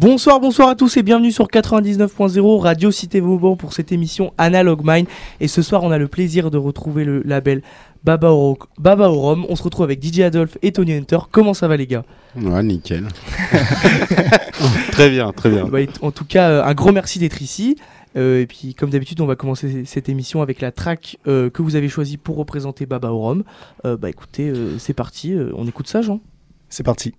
Bonsoir, bonsoir à tous et bienvenue sur 99.0 Radio Cité Vauban pour cette émission Analog Mind. Et ce soir, on a le plaisir de retrouver le label Baba au, Baba Rhum. On se retrouve avec DJ Adolphe et Tony Hunter. Comment ça va, les gars? Ouais, nickel. très bien, très bien. Bah, en tout cas, euh, un gros merci d'être ici. Euh, et puis, comme d'habitude, on va commencer cette émission avec la track euh, que vous avez choisie pour représenter Baba au Rhum. bah écoutez, c'est parti. on écoute ça, Jean? C'est parti.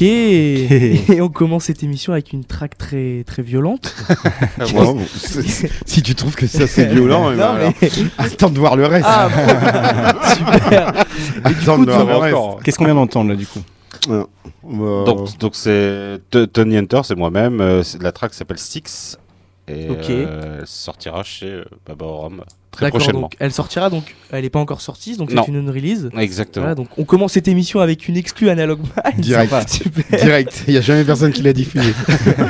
Et on commence cette émission avec une track très très violente. Ah, si tu trouves que ça c'est violent, eh ben attends de voir le reste. Ah, super. Qu'est-ce qu'on vient d'entendre là du coup euh, Donc donc c'est Tony Hunter, c'est moi-même. Euh, la track s'appelle Six et euh, sortira chez Baba Rome très prochainement. Donc elle sortira donc elle n'est pas encore sortie donc c'est une release. Exactement. donc on commence cette émission avec une exclue Analog Direct. Direct. Il n'y a jamais personne qui l'a diffusé.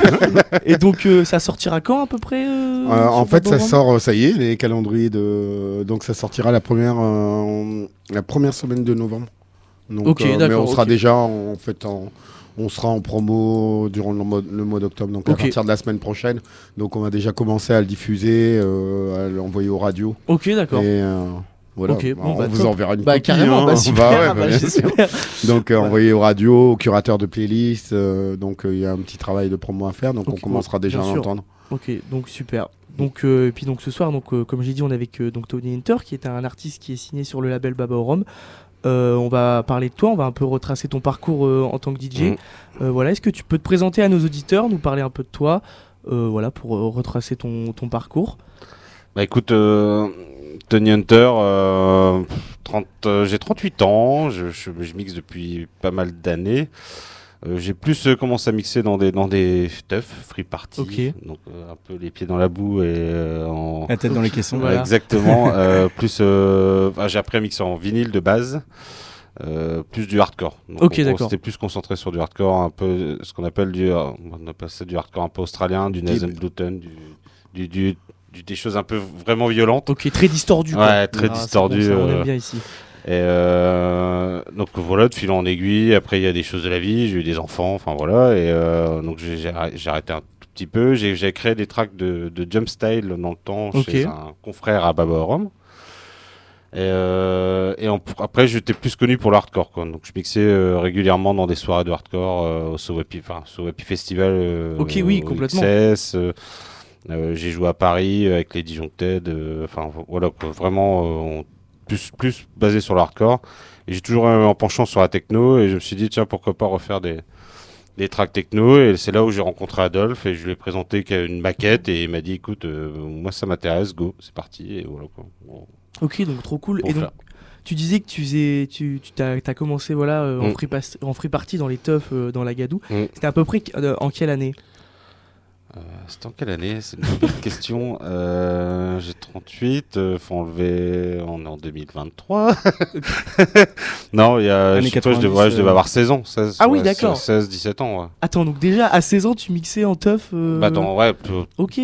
Et donc euh, ça sortira quand à peu près euh, euh, En fait ça sort ça y est les calendriers de donc ça sortira la première la première semaine de novembre. Donc, ok, mais on sera déjà en fait en On sera en promo durant le mois, le mois d'octobre, donc à partir de la semaine prochaine. Donc on va déjà commencer à le diffuser, à l'envoyer aux radios. Ok, d'accord. Et voilà, on bah, vous enverra une bah, copie. Carrément, hein. bah, bah, donc envoyé aux radios, aux curateurs de playlist. donc il y a un petit travail de promo à faire, donc on commencera déjà à l'entendre. Ok, donc super. Donc, euh, et puis donc ce soir, donc, euh, comme j'ai dit, on est avec euh, donc Tony Inter, qui est un artiste qui est signé sur le label Baba Rome. on va parler de toi, on va un peu retracer ton parcours en tant que DJ. Mm. voilà, est-ce que tu peux te présenter à nos auditeurs, nous parler un peu de toi, voilà, pour retracer ton, ton, parcours? Bah écoute, Tony Hunter, 30, j'ai 38 ans, je, je, je, mixe depuis pas mal d'années. Euh, j'ai plus euh, commencé à mixer dans des dans des teufs, free party, donc euh, un peu les pieds dans la boue et en la tête dans les caissons. Voilà. Exactement. plus, j'ai appris à mixer en vinyle de base. plus du hardcore. Donc ok, d'accord. C'était plus concentré sur du hardcore, un peu ce qu'on appelle du, on appelle ça du hardcore un peu australien, du Nathan Gluten, du, du, du, des choses un peu vraiment violentes. Ok, très distordu. Ouais, très ah, distordu. on aime bien ici. Et euh, donc voilà, de fil en aiguille. Après, il y a des choses de la vie. J'ai eu des enfants, enfin voilà. Et euh, donc j'ai arrêté un tout petit peu. J'ai créé des tracks de, de jump style dans le temps chez un confrère à Baba Rome. Et, euh, et après, j'étais plus connu pour le hardcore. Quoi. Donc, je mixais euh, régulièrement dans des soirées de hardcore euh, au Sowepi, enfin, Festival. Ok, oui, complètement. j'ai joué à Paris avec les Disjoncted. Enfin, voilà, vraiment, plus, plus basé sur l'hardcore. Et j'ai toujours un penchant sur la techno et je me suis dit, tiens, pourquoi pas refaire des, des tracks techno. Et c'est là où j'ai rencontré Adolphe et je lui ai présenté une maquette et il m'a dit, écoute, euh, moi ça m'intéresse, go, c'est parti. Et voilà, quoi. Ok, donc trop cool. et donc, tu disais que tu faisais, tu, tu as, as, commencé voilà, euh, en, mm. free en free party dans les teufs, euh, dans la Gadou. Mm. C'était à peu près en quelle année? Euh, C'était en quelle année C'est une bonne question. Euh, j'ai 38, euh, faut enlever. On est en 2023. non, il y a. je, je, devais, je, devais, avoir 16 ans. 16, ah oui, d'accord. 16, 17 ans. Ouais. Attends, donc déjà à 16 ans, tu mixais en teuf Bah, attends, ouais. ok.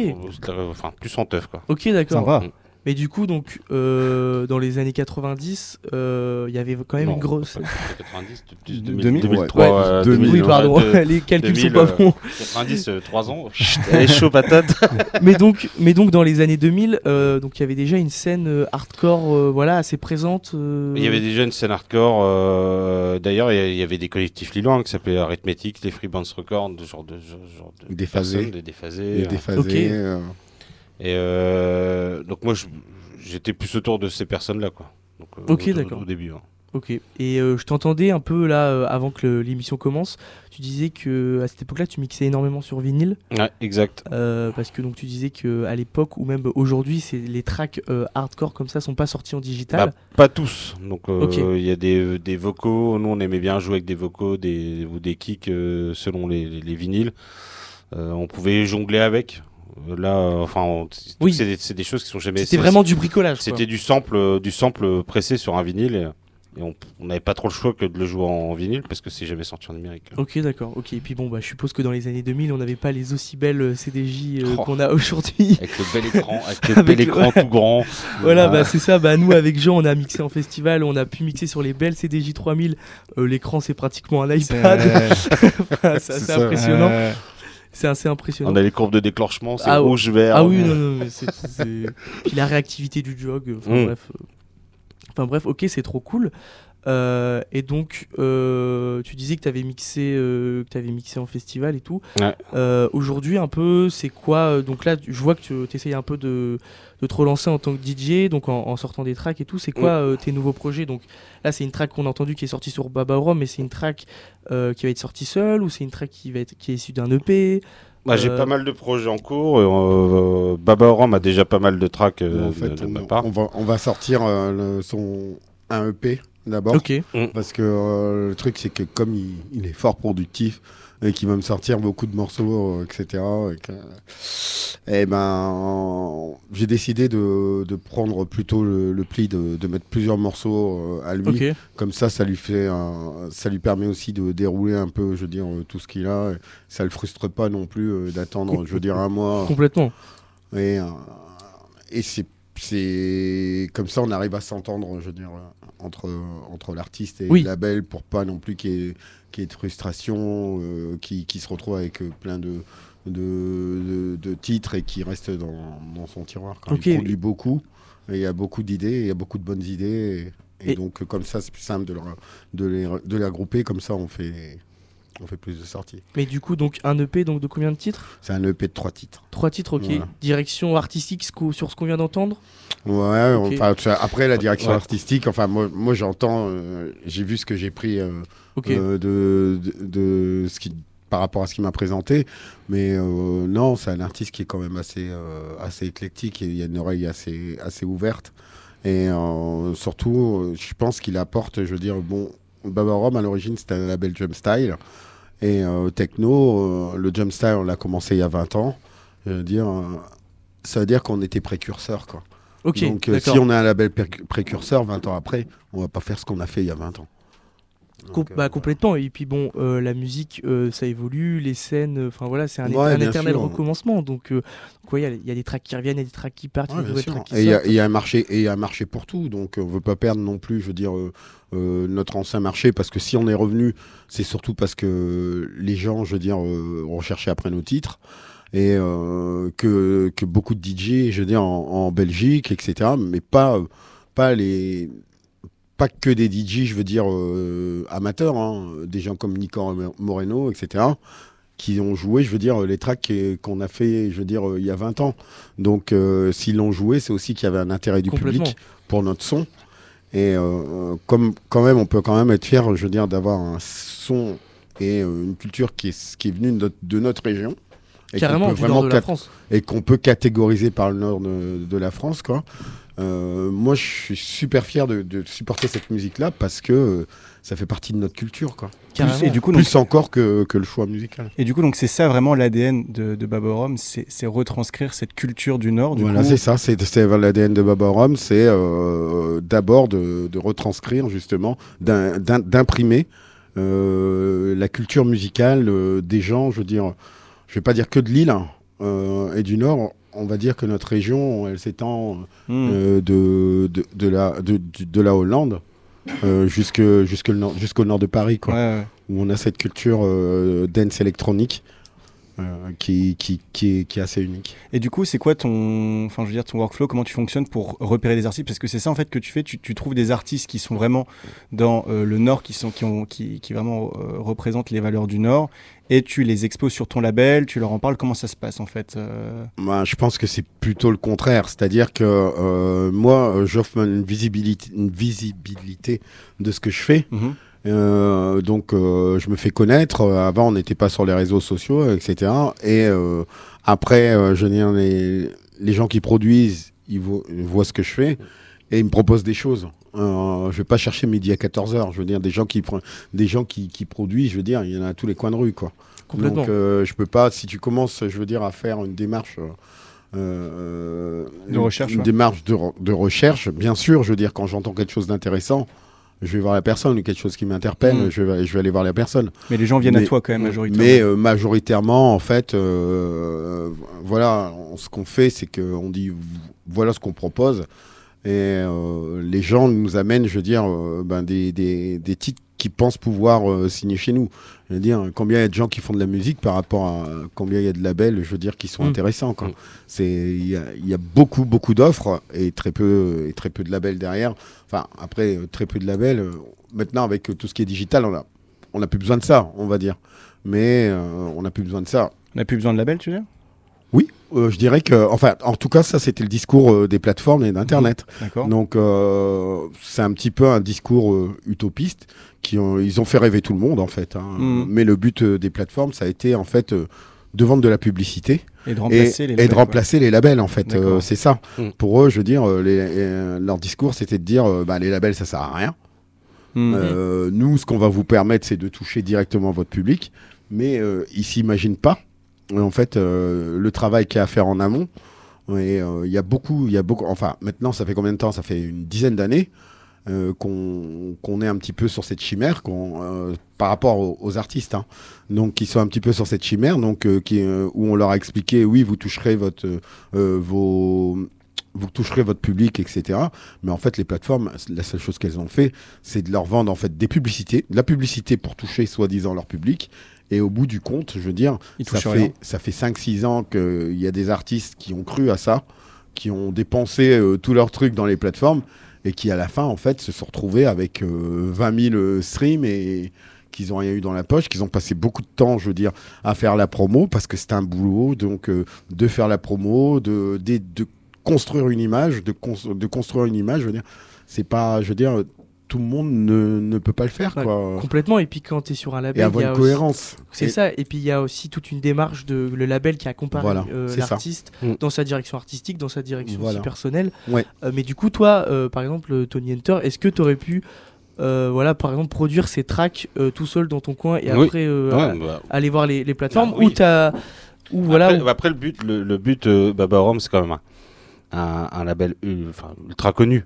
Enfin, plus en teuf, quoi. Ok, d'accord. Mais du coup, donc, euh, dans les années 90, euh, il y avait quand même une grosse. 90, plus 2000, 2003. 2000, oui, pardon, les calculs 2000, sont pas bons. 90, 3 ans, chaud patate. mais, donc, mais donc, dans les années 2000, euh, donc il y avait déjà une scène hardcore voilà, assez présente. Il y avait déjà une scène hardcore. D'ailleurs, il y, avait des collectifs lillois qui s'appelaient Arithmetic, les Free Bands Records, genre de. Genre de déphasés. Des déphasés. Des déphasés. Et euh, donc moi, j'étais plus autour de ces personnes-là, quoi. Donc, euh, ok, d'accord. Au début. Hein. Ok. Et euh, je t'entendais un peu là, avant que l'émission commence, tu disais que à cette époque-là, tu mixais énormément sur vinyle. Ouais, exact. parce que donc tu disais que à l'époque ou même aujourd'hui, c'est les tracks hardcore comme ça sont pas sortis en digital. Bah, pas tous. Donc il y a des, des, vocaux. Nous, on aimait bien jouer avec des vocaux, des ou des kicks selon les, les, les vinyles. on pouvait jongler avec. Là, euh, enfin, oui. c'est des, choses qui sont jamais. C'était vraiment du bricolage. C'était du sample, euh, du sample pressé sur un vinyle. Et, on n'avait pas trop le choix que de le jouer en, vinyle parce que c'est jamais sorti en numérique. Ok, d'accord. Ok. Et puis bon, bah, je suppose que dans les années 2000, on n'avait pas les aussi belles euh, CDJ oh. qu'on a aujourd'hui. Avec le bel écran, avec le bel écran tout grand. Voilà, bah, c'est ça. Bah, nous, avec Jean, on a mixé en festival, on a pu mixer sur les belles CDJ 3000. L'écran, c'est pratiquement un iPad. c'est assez impressionnant. C'est assez impressionnant. On a les courbes de déclenchement, c'est ah, rouge, vert. Ah oui, non, non, mais c'est. Puis la réactivité du jog, enfin mm. bref. Euh, enfin bref, ok, c'est trop cool. Euh, et donc, euh, tu disais que tu avais mixé, que avais mixé en festival et tout. Aujourd'hui, un peu, c'est quoi Donc là, je vois que tu essayes un peu de, de te relancer en tant que DJ, donc en, sortant des tracks et tout. C'est quoi euh, tes nouveaux projets? Donc là, c'est une track qu'on a entendu qui est sortie sur Baba Rome, mais c'est une track euh, qui va être sortie seule ou c'est une track qui va être qui est issue d'un EP bah, J'ai euh, pas mal de projets en cours. Baba Rome a déjà pas mal de tracks en fait, de, ma part. On va, on va sortir son un EP d'abord. Mm. Parce que le truc, c'est que comme il, il, est fort productif, et qui va me sortir beaucoup de morceaux, etc. Et, ben, j'ai décidé de, de, prendre plutôt le, pli de, de, mettre plusieurs morceaux euh, à lui. Comme ça, ça lui fait, ça lui permet aussi de dérouler un peu, je veux dire, tout ce qu'il a. Ça le frustre pas non plus euh, d'attendre, je veux dire, un mois. Complètement. Et, euh, et c'est, c'est comme ça, on arrive à s'entendre, je veux dire entre, entre l'artiste et le label pour pas non plus qu'il y, ait de frustration, qui, qui, se retrouve avec plein de, de, de, titres et qui reste dans, dans son tiroir. Quand Il produit beaucoup, il y a beaucoup d'idées, il y a beaucoup de bonnes idées. Et, donc, comme ça, c'est plus simple de, de, les, de les regrouper. Comme ça, on fait, on fait plus de sorties. Mais du coup, donc un EP donc de combien de titres? C'est un EP de trois titres. Trois titres, ok. Direction artistique sur ce qu'on vient d'entendre? Ouais, enfin, après la direction artistique, enfin moi, moi j'entends, euh, j'ai vu ce que j'ai pris euh, euh, de, de, ce qui par rapport à ce qu'il m'a présenté. Mais non, c'est un artiste qui est quand même assez, assez éclectique et il y a une oreille assez, assez ouverte. Et surtout, je pense qu'il apporte, je veux dire, bon, Baba Rome à l'origine c'était un label Jump Style. Et euh, techno, euh, le jump style, on l'a commencé il y a 20 ans. dire, euh, ça veut dire qu'on était précurseur. Quoi. Donc si on a un label précurseur 20 ans après, on va pas faire ce qu'on a fait il y a 20 ans. Bah, complètement. Et puis bon, la musique, ça évolue, les scènes, enfin voilà, c'est un, éternel recommencement. Donc, il y, a des tracks qui reviennent, il y a des tracks qui partent, il y, a un marché et il y a un marché pour tout. Donc, on veut pas perdre non plus, je veux dire, euh, notre ancien marché parce que si on est revenu, c'est surtout parce que les gens, je veux dire, euh, recherchaient après nos titres et euh, que, que, beaucoup de DJ, je veux dire, en, Belgique, etc. Mais pas, pas les pas que des DJ, je veux dire, amateurs, hein, des gens comme Nico Moreno, etc., qui ont joué, je veux dire, les tracks qu'on a fait, je veux dire, il y a 20 ans. Donc, s'ils l'ont joué, c'est aussi qu'il y avait un intérêt du public pour notre son. Et euh, comme quand même, on peut quand même être fier, je veux dire, d'avoir un son et euh, une culture qui est, qui est venue de notre, région. Et Carrément, du nord de la France. Et qu'on peut catégoriser par le nord de, la France, quoi. Euh, moi, je suis super fier de, de supporter cette musique-là parce que ça fait partie de notre culture, quoi. Plus, et du coup, plus encore que, que, le choix musical. Et du coup, donc c'est ça vraiment l'ADN de, de Baba Rome, c'est retranscrire cette culture du Nord. Du voilà, c'est ça, c'est l'ADN de Baba Rome, c'est euh, d'abord de, de, retranscrire justement, d'imprimer euh, la culture musicale euh, des gens, je veux dire, je vais pas dire que de l'île hein, et du Nord, on va dire que notre région, elle s'étend hmm. de, de, de, la, de, de la Hollande euh, jusqu'au nord, de Paris, quoi, où on a cette culture euh, dance électronique. Euh, qui, qui, qui, est, assez unique. Et du coup, c'est quoi ton, enfin, je veux dire, ton workflow Comment tu fonctionnes pour repérer des artistes? Parce que c'est ça en fait que tu fais. Tu, trouves des artistes qui sont vraiment dans le Nord, qui sont, qui ont, qui, qui vraiment représentent les valeurs du Nord, et tu les exposes sur ton label, tu leur en parles, comment ça se passe en fait euh bah, Je pense que c'est plutôt le contraire, c'est-à-dire que euh, moi euh, j'offre une visibilité, une visibilité de ce que je fais. Mhm. donc je me fais connaître. Avant on n'était pas sur les réseaux sociaux, etc. Et après, je les, les gens qui produisent, ils, voient ce que je fais et ils me proposent des choses. Euh, je vais pas chercher midi à 14h. Je veux dire, des gens qui, des gens qui, qui, produisent, je veux dire, il y en a à tous les coins de rue, quoi. Complètement. Donc, euh, je peux pas, si tu commences, je veux dire, à faire une démarche. Euh, de recherche. Une, démarche de, de, recherche, bien sûr, je veux dire, quand j'entends quelque chose d'intéressant, je vais voir la personne, quelque chose qui m'interpelle, mm. je, vais, je vais aller voir la personne. Mais les gens viennent à toi quand même majoritairement. Mais majoritairement, en fait, voilà, ce qu'on fait, c'est qu'on dit voilà ce qu'on propose. Et euh, les gens nous amènent, je veux dire, euh, ben des, des, des, titres qui pensent pouvoir euh, signer chez nous. Je veux dire, combien il y a de gens qui font de la musique par rapport à combien il y a de labels, je veux dire, qui sont mm. intéressants. Mm. Il y, y, a beaucoup beaucoup d'offres et très peu et très peu de labels derrière. Enfin après très peu de labels. Maintenant avec tout ce qui est digital, on a on n'a plus besoin de ça, on va dire. Mais on n'a plus besoin de ça. On n'a plus besoin de labels, tu veux dire? Oui, euh, je dirais que, enfin, en tout cas, ça c'était le discours euh, des plateformes et d'Internet. Donc, euh, c'est un petit peu un discours utopiste qui ont, ils ont fait rêver tout le monde en fait. Hein. Mm. Mais le but des plateformes, ça a été en fait de vendre de la publicité et de remplacer, les, labels, et de remplacer les labels en fait. c'est ça. Mm. Pour eux, je veux dire, les, leur discours, c'était de dire, bah, les labels, ça sert à rien. Mm. nous, ce qu'on va vous permettre, c'est de toucher directement votre public, mais ils s'imaginent pas en fait, euh, le travail qu'il y a à faire en amont, euh, il y a beaucoup, il y a beaucoup. Enfin, maintenant, ça fait combien de temps? Ça fait une dizaine d'années euh, qu'on est un petit peu sur cette chimère, par rapport aux, artistes, hein. donc qui sont un petit peu sur cette chimère, donc qui, où on leur a expliqué, oui, vous toucherez votre vos vous toucherez votre public, etc. Mais en fait, les plateformes, la seule chose qu'elles ont fait, c'est de leur vendre en fait des publicités, de la publicité pour toucher soi-disant leur public. Et au bout du compte, je veux dire, ça fait, ça fait 5-6 ans qu'il y a des artistes qui ont cru à ça, qui ont dépensé euh, tous leurs trucs dans les plateformes et qui, à la fin, en fait, se sont retrouvés avec euh, 20 000 streams et qu'ils n'ont rien eu dans la poche, qu'ils ont passé beaucoup de temps, je veux dire, à faire la promo parce que c'est un boulot, donc euh, de faire la promo, de, de, de construire une image, de, cons- de construire une image, je veux dire, c'est pas, je veux dire, tout le monde ne, ne peut pas le faire, quoi. Complètement. Et puis quand tu es sur un label, Et il y avoir a une aussi- cohérence. C'est Et- ça, et puis il y a aussi toute une démarche de le label qui accompagne Voilà, euh, l'artiste Mm. dans sa direction artistique, dans sa direction Voilà. aussi personnelle. Ouais. Euh, mais du coup, toi, euh, par exemple, Tony Hunter, est-ce que tu aurais pu, euh, voilà, par exemple, produire ces tracks euh, tout seul dans ton coin et Oui. après euh, Ouais, bah, aller voir les, les plateformes oui. ou t'as, ou voilà, après, bah, après, le but, le, le but euh, Baba Rome, c'est quand même un, un, un label ultra connu.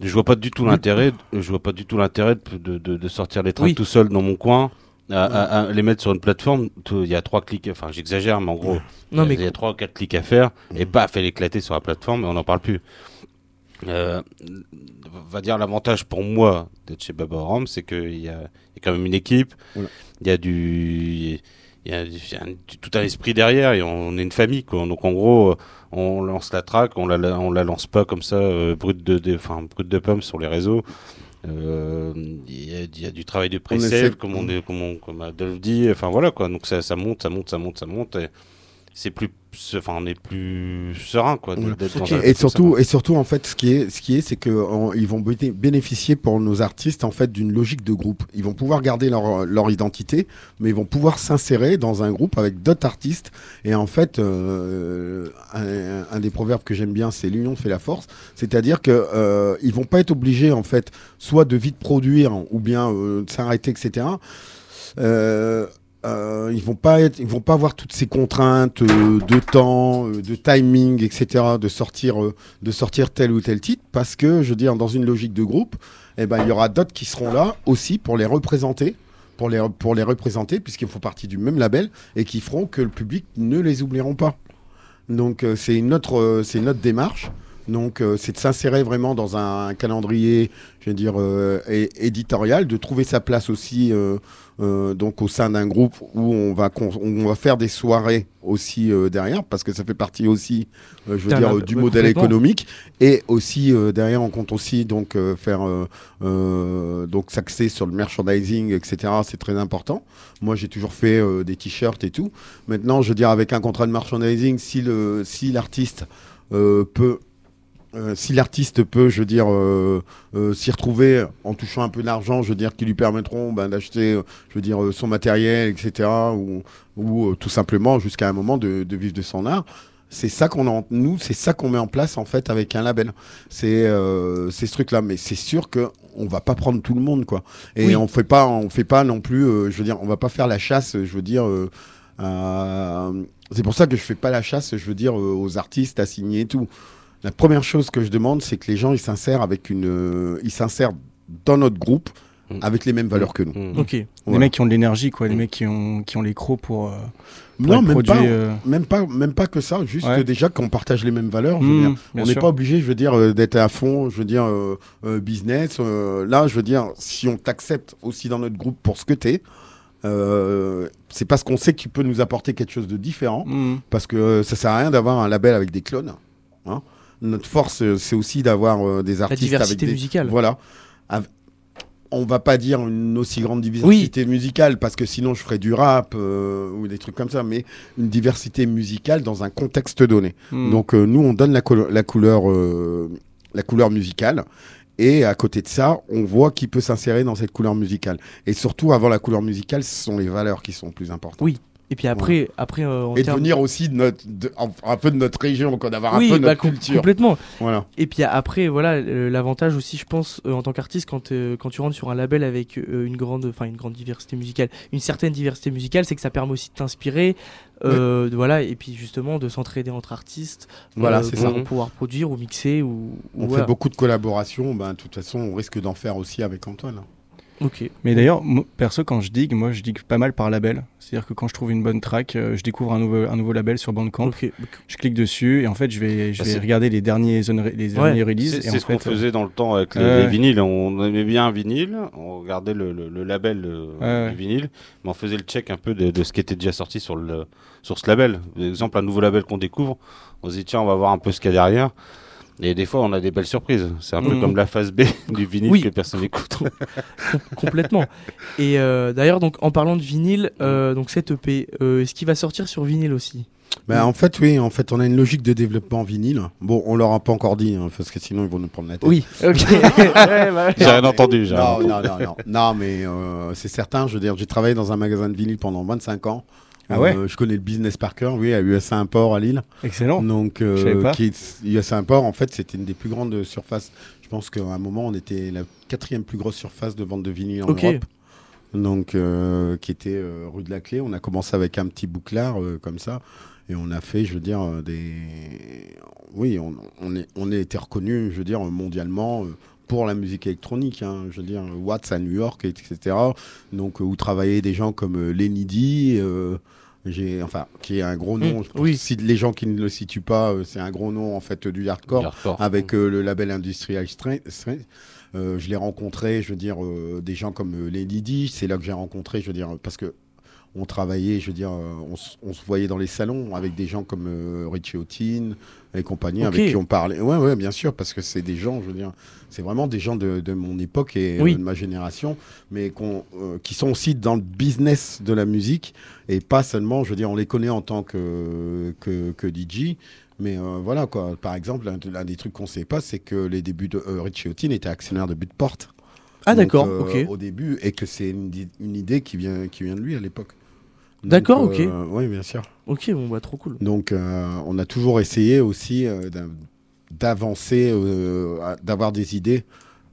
Je vois pas du tout l'intérêt. Je vois pas du tout l'intérêt de, de, sortir les tracks Oui. tout seul dans mon coin, à, à- à les mettre sur une plateforme. Il y a trois clics. Enfin, j'exagère, mais en gros, non il y a trois ou quatre clics à faire et pas fait l'éclater sur la plateforme et on n'en parle plus. Euh, va dire l'avantage pour moi d'être chez Baba c'est qu'il y a, il y a quand même une équipe, il Voilà. y a du, il y a, y un- tout un esprit derrière et on est une famille quoi. Donc en gros, euh, on lance la track, on la, on la lance pas comme ça euh, brut de, de, brut de pomme sur les réseaux. Euh, Il y, a- il y a du travail de pré-save, comme, on est- comme, on- comme Adolphe dit. Enfin voilà quoi. Donc ça, ça monte, ça monte, ça monte, ça monte. et C'est plus, enfin on est plus serein quoi. Et surtout, et surtout, en fait, ce qui est, ce qui est, c'est que en- ils vont béné- bénéficier pour nos artistes en fait d'une logique de groupe. Ils vont pouvoir garder leur, leur identité, mais ils vont pouvoir s'insérer dans un groupe avec d'autres artistes. Et en fait, euh, un, un des proverbes que j'aime bien, c'est l'union fait la force. C'est-à-dire que euh, ils vont pas être obligés en fait, soit de vite produire ou bien euh, de s'arrêter, etc. Euh, euh, ils vont pas être, ils vont pas avoir toutes ces contraintes euh, de temps, euh, de timing, etc. De sortir, euh, de sortir tel ou tel titre, parce que je veux dire, dans une logique de groupe, eh ben il y aura d'autres qui seront là aussi pour les représenter, pour les pour les représenter, puisqu'ils font partie du même label et qui feront que le public ne les oublieront pas. Donc euh, c'est une autre, euh, c'est une autre démarche. Donc euh, c'est de s'insérer vraiment dans un calendrier, je veux dire euh, éditorial, de trouver sa place aussi euh, euh, donc au sein d'un groupe où on va on va faire des soirées aussi euh, derrière parce que ça fait partie aussi, euh, je veux dire, euh, du ouais, modèle économique et aussi derrière on compte aussi donc faire donc s'axer sur le merchandising etc. C'est très important. Moi j'ai toujours fait des t-shirts et tout. Maintenant je veux dire avec un contrat de merchandising si le si l'artiste euh, peut euh, si l'artiste peut, je veux dire, euh, euh, s'y retrouver en touchant un peu d'argent, je veux dire, qui lui permettront ben, d'acheter, euh, je veux dire, euh, son matériel, etc., ou, ou euh, tout simplement jusqu'à un moment de, de vivre de son art. C'est ça qu'on en, nous, c'est ça qu'on met en place en fait avec un label. C'est euh, c'est ce truc-là, mais c'est sûr que on va pas prendre tout le monde quoi. Et Oui. on fait pas, on fait pas non plus, euh, je veux dire, on va pas faire la chasse, je veux dire. euh, c'est pour ça que je fais pas la chasse, je veux dire, euh, aux artistes à signer et tout. La première chose que je demande, c'est que les gens ils s'insèrent avec une, euh, ils s'insèrent dans notre groupe Mm. avec les mêmes valeurs que nous. Mm. ok. Les Voilà. mecs qui ont de l'énergie, quoi. Les Mm. mecs qui ont, qui ont les crocs pour. euh, pour Non, être même produits, pas, euh, même pas, même pas que ça. Juste Ouais. déjà qu'on partage les mêmes valeurs. je veux dire. bien on n'est pas obligé, je veux dire, euh, d'être à fond, je veux dire, euh, euh, business. euh, là, je veux dire, si on t'accepte aussi dans notre groupe pour ce que t'es, euh, c'est parce qu'on sait que tu peux nous apporter quelque chose de différent. Parce que euh, ça sert à rien d'avoir un label avec des clones. hein. Notre force, euh, c'est aussi d'avoir euh, des La artistes diversité avec des... musicale. Voilà. Av- On va pas dire une aussi grande diversité musicale parce que sinon je ferais du rap euh, ou des trucs comme ça, mais une diversité musicale dans un contexte donné. Hmm. Donc euh, nous on donne la, la couleur, euh, la couleur musicale. Et à côté de ça, on voit qui peut s'insérer dans cette couleur musicale. Et surtout, avant la couleur musicale, ce sont les valeurs qui sont plus importantes. Oui. Et puis après, après euh, en Et de termes- venir aussi de notre, de- un peu de notre région, quoi, d'avoir oui, un peu bah, notre culture. complètement. Voilà. Et puis après, voilà, euh, l'avantage aussi, je pense, euh, en tant qu'artiste, quand, euh, quand tu rentres sur un label avec euh, une grande, enfin une grande diversité musicale, une certaine diversité musicale, c'est que ça permet aussi de t'inspirer, euh, voilà, et puis justement de s'entraider entre artistes, Voilà, euh, c'est pour ça. pouvoir produire ou mixer ou. ou On voilà. fait beaucoup de collaborations. Ben, de toute façon, on risque d'en faire aussi avec Antoine. Ok. Mais d'ailleurs, perso, quand je digue, moi, je digue pas mal par label. C'est-à-dire que quand je trouve une bonne track, euh, je découvre un nouveau, un nouveau label sur Bandcamp. Ok. Je clique dessus et en fait, je vais, je Bah, vais regarder les derniers, les derniers releases. C'est ce qu'on euh, faisait dans le temps avec les, les vinyles. On aimait bien un vinyle, on regardait le, le- le label euh, Ouais. du vinyle, mais on faisait le check un peu de, de ce qui était déjà sorti sur, le, sur ce label. Par exemple, un nouveau label qu'on découvre, on se dit tiens, on va voir un peu ce qu'il y a derrière. Et des fois, on a des belles surprises. C'est un peu Mhm. comme la phase B du vinyle Oui. que personne n'écoute. Com- complètement. Et euh, d'ailleurs, donc en parlant de vinyle, euh, donc cette EP, euh, est-ce qu'il va sortir sur vinyle aussi? Bah, en fait, oui, en fait, on a une logique de développement vinyle. Bon, on leur a pas encore dit, hein, parce que sinon ils vont nous prendre la tête. Oui. Ok. J'ai rien entendu. j'ai rien Non, entendu. non, non, non, non, mais euh, c'est certain. Je veux dire, j'ai travaillé dans un magasin de vinyle pendant 25 ans. Ah ouais Euh, Je connais le business par cœur, oui, à USA Import à Lille. Excellent. Donc, euh, Je savais pas. qui est- USA Import, en fait, c'était une des plus grandes surfaces. Je pense qu'à un moment, on était la quatrième plus grosse surface de vente de vinyle en. Europe. Donc, euh, qui était euh, rue de la Clé. On a commencé avec un petit bouclard comme ça. Et on a fait, je veux dire, des. Oui, on, on, est, on a été reconnu, je veux dire, mondialement. pour la musique électronique, hein, je veux dire, Watts à New York, etc. Donc, où travaillaient des gens comme Lenny D, euh, j'ai, enfin, qui est un gros nom. Mm, Pour- oui. Si les gens qui ne le situent pas, euh, c'est un gros nom en fait du hardcore, avec euh, le label Industrial Strength. Euh, je l'ai rencontré, je veux dire, des gens comme euh, Lady Di. C'est là que j'ai rencontré, je veux dire, parce que on travaillait, je veux dire, on, se voyait dans les salons avec des gens comme Richie Houghton et compagnie, avec qui on parlait. Ouais, ouais, bien sûr, parce que c'est des gens, je veux dire, c'est vraiment des gens de, de mon époque et Oui. de ma génération, mais qui sont aussi dans le business de la musique et pas seulement, je veux dire, on les connaît en tant que, que, que DJ. Mais euh, voilà quoi. Par exemple, l'un de- l'un des trucs qu'on sait pas, c'est que les débuts de euh, Richie Houghton était actionnaire de Beatport. Ah d'accord. euh, ok. Au début, et que c'est une, une idée qui vient, qui vient de lui à l'époque. D'accord, ok. euh, Oui, bien sûr. Ok. Bon bah trop cool. Donc, on a toujours essayé aussi d'avancer, d'avoir des idées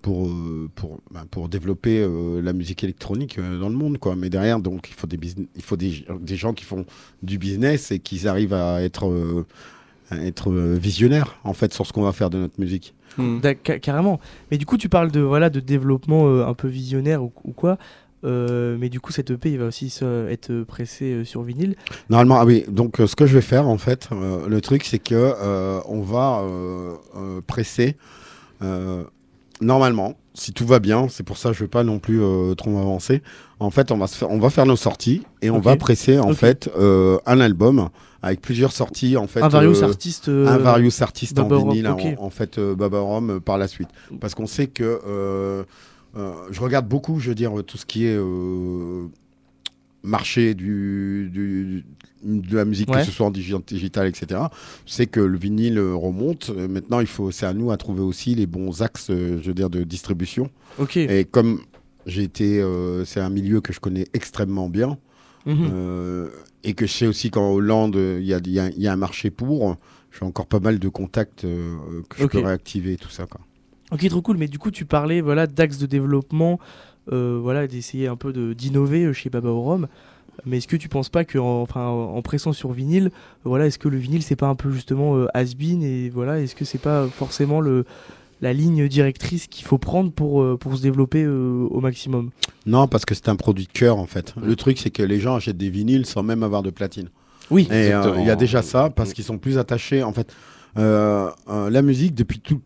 pour, euh, pour, ben, pour développer euh, la musique électronique euh, dans le monde. Quoi. Mais derrière, donc, il faut, des, business- il faut des, des gens qui font du business et qui arrivent à être, euh, à être visionnaires, en fait, sur ce qu'on va faire de notre musique. Hmm. Ca- carrément. Mais du coup, tu parles de voilà de développement euh, un peu visionnaire ou, ou quoi. Euh, mais du coup, cette EP, il va aussi être pressé euh, sur vinyle. Normalement, ah oui. Donc, euh, ce que je vais faire, en fait, euh, le truc, c'est que euh, on va euh, euh, presser. Normalement, si tout va bien, c'est pour ça que je ne vais pas non plus euh, trop m'avancer. En fait, on va, se faire, on va faire nos sorties et on va presser, en fait, euh, un album avec plusieurs sorties, en fait. un various euh, artiste. euh, un various artiste en vinyle, ok. en, en fait, Baba Rome par la suite. Parce qu'on sait que je regarde beaucoup, je veux dire, tout ce qui est marché du, du- de la musique, Ouais. que ce soit en digi- digital, etc. C'est que le vinyle remonte. Euh, Maintenant, il faut, c'est à nous à trouver aussi les bons axes, euh, je veux dire, de distribution. Ok. Et comme j'ai été, euh, c'est un milieu que je connais extrêmement bien. Mhm. Euh, et que je sais aussi qu'en Hollande, il y a, y a- il y a un marché pour. J'ai encore pas mal de contacts euh, que je Ok. peux réactiver tout ça. Quoi. Ok, trop cool. Mais du coup, tu parlais voilà d'axes de développement, voilà d'essayer un peu de d'innover chez Baba au Rhum. Mais est-ce que tu penses pas que en, enfin en pressant sur vinyle, voilà, est-ce que le vinyle c'est pas un peu justement euh, has-been et voilà, est-ce que c'est pas forcément le la ligne directrice qu'il faut prendre pour euh, pour se développer euh, au maximum? Non, parce que c'est un produit de cœur en fait. Le truc, c'est que les gens achètent des vinyles sans même avoir de platine. Oui. Et euh, il y a déjà ça parce qu'ils sont plus attachés. En fait, la musique depuis tout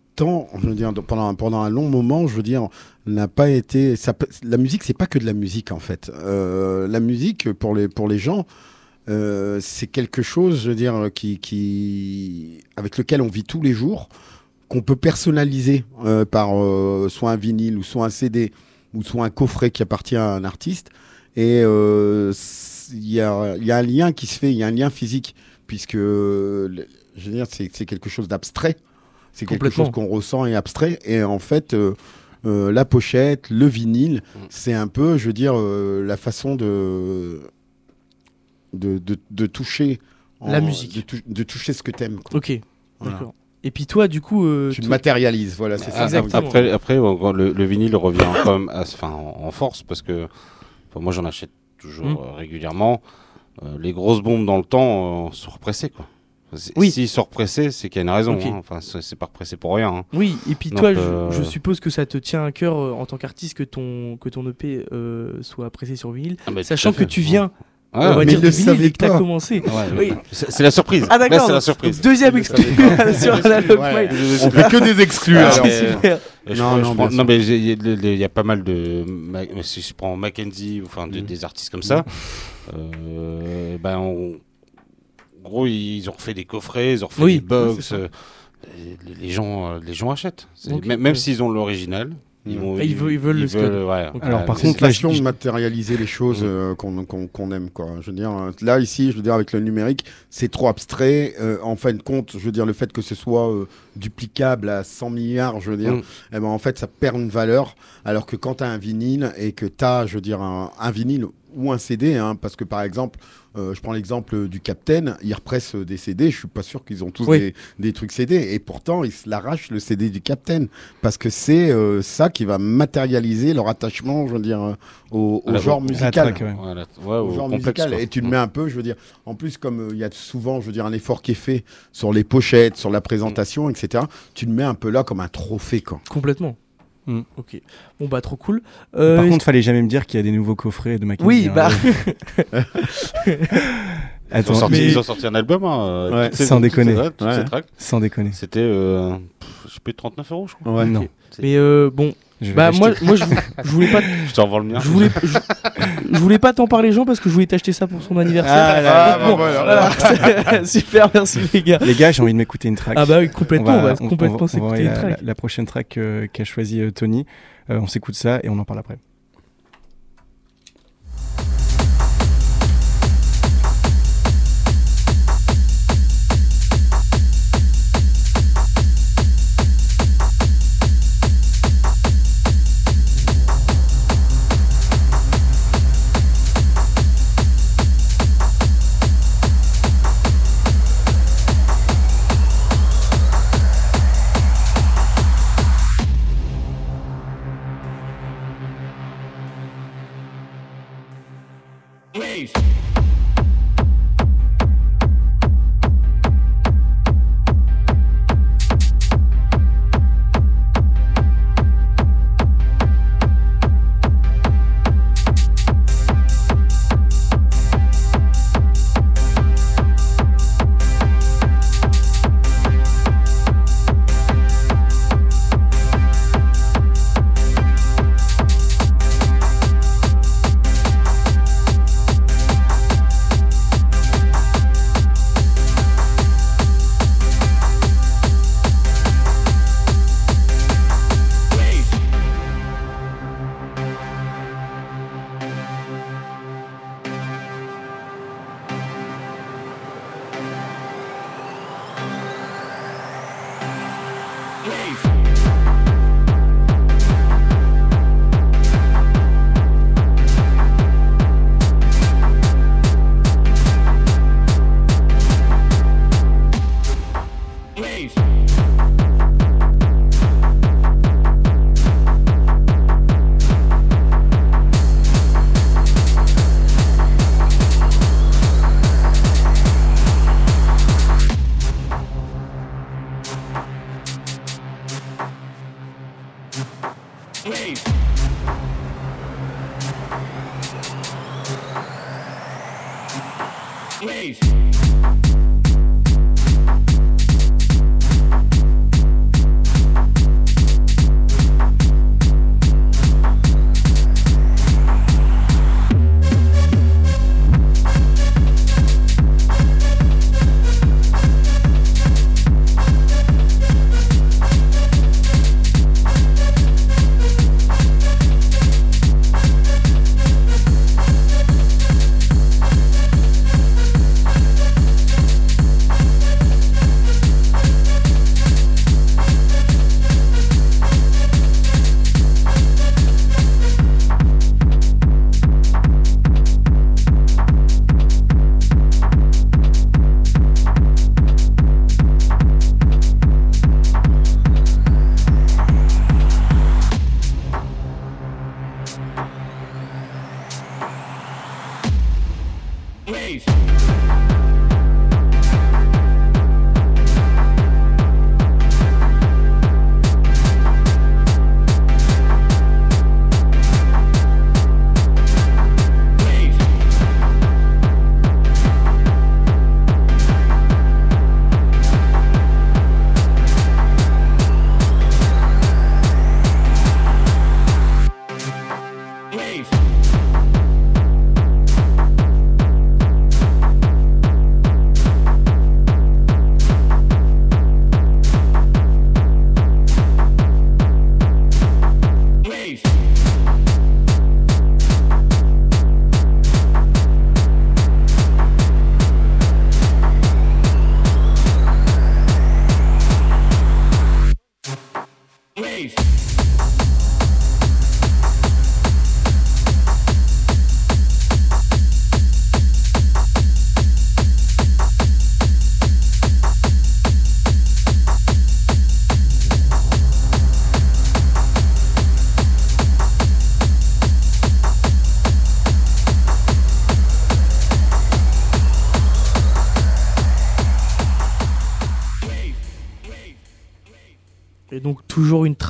pendant, pendant un long moment, je veux dire, n'a pas été. La musique, c'est pas que de la musique en fait. Euh, la musique pour les pour les gens. euh, c'est quelque chose, je veux dire, qui, qui, avec lequel on vit tous les jours, qu'on peut personnaliser euh, par soit un vinyle ou soit un CD ou soit un coffret qui appartient à un artiste. Et il y, a, y a un lien qui se fait, il y a un lien physique, puisque je veux dire, c'est quelque chose d'abstrait. C'est quelque Complètement. chose qu'on ressent et abstrait. Et en fait, euh, euh, la pochette, le vinyle, Mm. c'est un peu, je veux dire, euh, la façon de, de, de, de toucher. La musique. De, tou- de toucher ce que t'aimes. Ok. Voilà. D'accord. Et puis toi, du coup, euh, Tu matérialises, voilà, c'est ça. Exactement. Après, après le, le vinyle revient quand même à- enfin, en, force parce que enfin, moi j'en achète toujours Mm. euh, régulièrement. Euh, les grosses bombes dans le temps euh, sont repressées quoi. Si- Oui. S'ils sont repressés, c'est qu'il y a une raison. Hein. Enfin, c'est pas repressé pour rien. hein. Oui, et puis Donc, toi, je- euh, je, suppose que ça te tient à cœur euh, en tant qu'artiste que ton, que ton EP euh, soit pressé sur vinyle, Ah, bah, sachant que tu viens, Ouais, on va dire, de le vinyle et que t'as commencé. ouais, Oui. C'est la surprise. Ah d'accord, c'est la surprise. deuxième exclu sur Analog Ouais. On fait que des exclus. Ah, alors. Super. Je Non, non, prends- non, mais il y, a y pas mal de. Ma- Si je prends Mackenzie, enfin de- Mhm. des artistes comme ça, euh, ben on- gros ils ont refait des coffrets, ils ont refait Oui, des box. ouais, euh, les, les gens, euh, les gens achètent. Même même Ouais. s'ils ont l'original, ils, vont, Ah, ils veulent- ils veulent le scud. ouais, Ok. Alors, par contre, je- de matérialiser les choses euh, qu'on aime. Quoi. Je veux dire, euh, là, ici, je veux dire, avec le numérique, c'est trop abstrait. Euh, en fin de compte, je veux dire, le fait que ce soit euh, duplicable à 100 milliards, je veux dire, Mhm. eh ben, en fait, ça perd une valeur. Alors que quand tu as un vinyle et que tu as, je veux dire, un, un vinyle ou un CD, hein, parce que par exemple, euh, je prends l'exemple du Captain, ils repressent des CD, je suis pas sûr qu'ils ont tous Oui. des, des trucs CD, et pourtant ils se l'arrachent le CD du Captain, parce que c'est euh, ça qui va matérialiser leur attachement, je veux dire, euh, au, genre musical. track, ouais. Voilà, ouais, Au au genre complexe, musical. quoi. Et tu le Mhm. mets un peu, je veux dire, en plus, comme euh, il y a souvent, je veux dire, un effort qui est fait sur les pochettes, sur la présentation, etc., tu le mets un peu là comme un trophée, quoi. Complètement. Mm. Ok. Bon bah trop cool. Euh, Par est-ce- contre, fallait jamais me dire qu'il y a des nouveaux coffrets de Mackenzie. oui hein. bah Ils, Attends, ont sorti, mais- ils ont sorti un album. hein, euh, Ouais. Sans déconner. Ouais. sans déconner. C'était, euh, je sais plus, 39 euros, je crois. Ouais. Non. mais euh, bon bah moi moi je, vou- je voulais pas Je te revends le mien. je voulais je, je voulais pas t'en parler Jean parce que je voulais t'acheter ça pour son anniversaire. Ah, là, Donc, bon, bah, voilà. voilà. super merci les gars. Les gars, j'ai envie de m'écouter une track. Ah bah oui complètement on va, on- complètement s'écouter une la, track. la- la prochaine track euh, qu'a choisi euh, Tony. Euh, on s'écoute ça et on en parle après.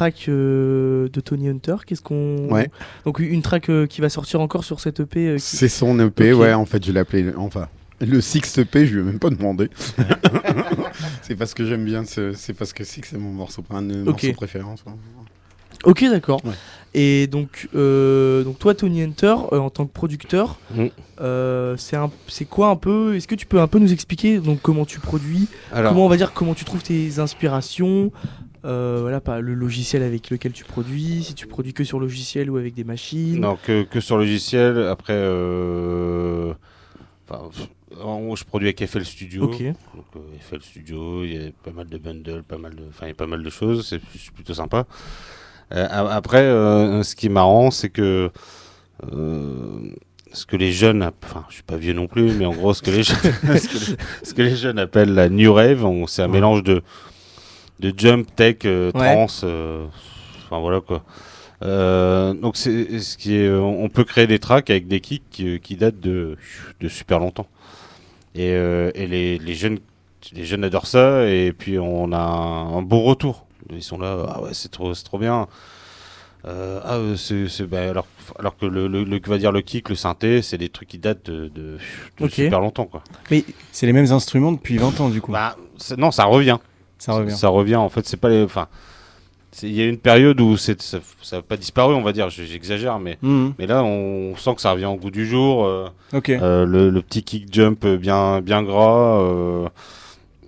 Track euh, de Tony Hunter. Qu'est-ce qu'on Ouais. Donc une track euh, qui va sortir encore sur cette EP. euh, qui- C'est son EP, ouais, en fait, je l'ai appelé. Enfin, le Six EP, je lui ai même pas demandé. c'est parce que j'aime bien, ce- c'est parce que Six, c'est mon morceau, un de mes Ok. morceaux de préférence. Ok, d'accord. Ouais. Et donc, euh, donc toi, Tony Hunter, euh, en tant que producteur, Mm. euh, c'est un- c'est quoi un peu Est-ce que tu peux un peu nous expliquer donc comment tu produis, Alors, comment on va dire comment tu trouves tes inspirations, euh, voilà, pas le logiciel avec lequel tu produis, si tu produis que sur logiciel ou avec des machines. non, que, que sur logiciel. Après, euh, enfin, je produis avec FL Studio. Ok. Donc, euh, FL Studio, il y a pas mal de bundles, pas mal de, enfin, il y a pas mal de choses. C'est plutôt sympa. Après, ce qui est marrant, c'est que ce que les jeunes, enfin, je suis pas vieux non plus, mais en gros, ce que les jeunes, ce que les, ce que les jeunes appellent la new rave, c'est un Ouais. mélange de de jump, tech, euh, Ouais. trance, euh, enfin voilà quoi. Euh, donc c'est ce qui est, on peut créer des tracks avec des kicks qui, qui datent de, de super longtemps. Et, euh, et les, les jeunes, les jeunes adorent ça et puis on a un, un beau retour. Ils sont là, ah ouais c'est trop, c'est trop bien. Euh, ah bah, alors, alors que le, le, le- que va dire le kick, le synthé, c'est des trucs qui datent de, de, de Ok. super longtemps quoi. C'est les mêmes instruments depuis 20 ans, du coup. Bah, non, ça revient. Ça revient. Ça revient, en fait, c'est pas les. Enfin, il y a une période où c'est, ça n'a pas disparu, on va dire, j'exagère, mais, Mhm. mais là, on sent que ça revient au goût du jour. euh, Ok. euh, le, le petit kick jump bien, bien gras, euh,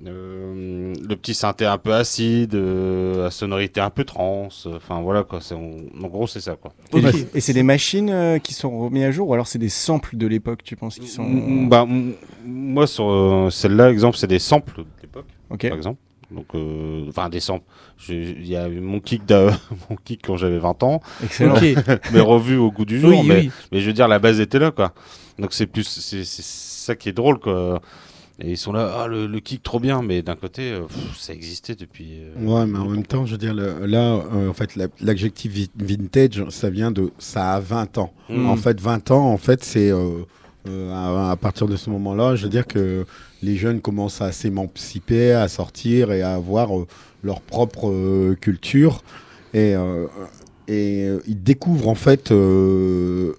euh, le petit synthé un peu acide, euh, la sonorité un peu trans, enfin voilà quoi, on- en gros, c'est ça quoi. Et, c'est des machines euh, qui sont remises à jour ou alors c'est des samples de l'époque, tu penses, qui sont. Mm, Bah, m- moi, sur euh, celle-là, exemple, c'est des samples d'époque. Ok. par exemple. Donc, euh, samples. Je- Il y a eu mon kick, mon kick quand j'avais 20 ans, Excellent. Mais revu au goût du jour. oui, mais, oui. mais je veux dire, la base était là, quoi. Donc, c'est plus, c'est c'est ça qui est drôle, quoi. Et ils sont là, ah, le, le kick trop bien, mais d'un côté, euh, pff, ça existait depuis. euh, Ouais, mais en même temps, je veux dire, le- là, euh, en fait, la- l'adjectif vi- vintage, ça vient de. Ça a 20 ans. Mm. En fait, 20 ans, en fait, c'est. Euh, à, partir de ce moment-là, je veux dire que les jeunes commencent à s'émanciper, à sortir et à avoir euh, leur propre euh, culture. Et, euh, et ils découvrent, en fait, une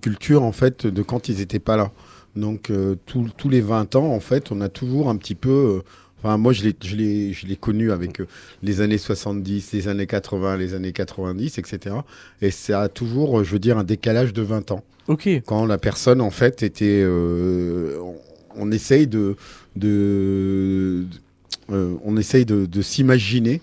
culture, en fait, de quand ils n'étaient pas là. Donc, tous les 20 ans, en fait, on a toujours un petit peu. Enfin, moi, je l'ai- connu avec euh, les années 70, les années 80, les années 90, etc. Et ça a toujours, euh, je veux dire, un décalage de 20 ans. Ok. Quand la personne, en fait, était... euh, on, on essaye de... de euh, on essaye de, de s'imaginer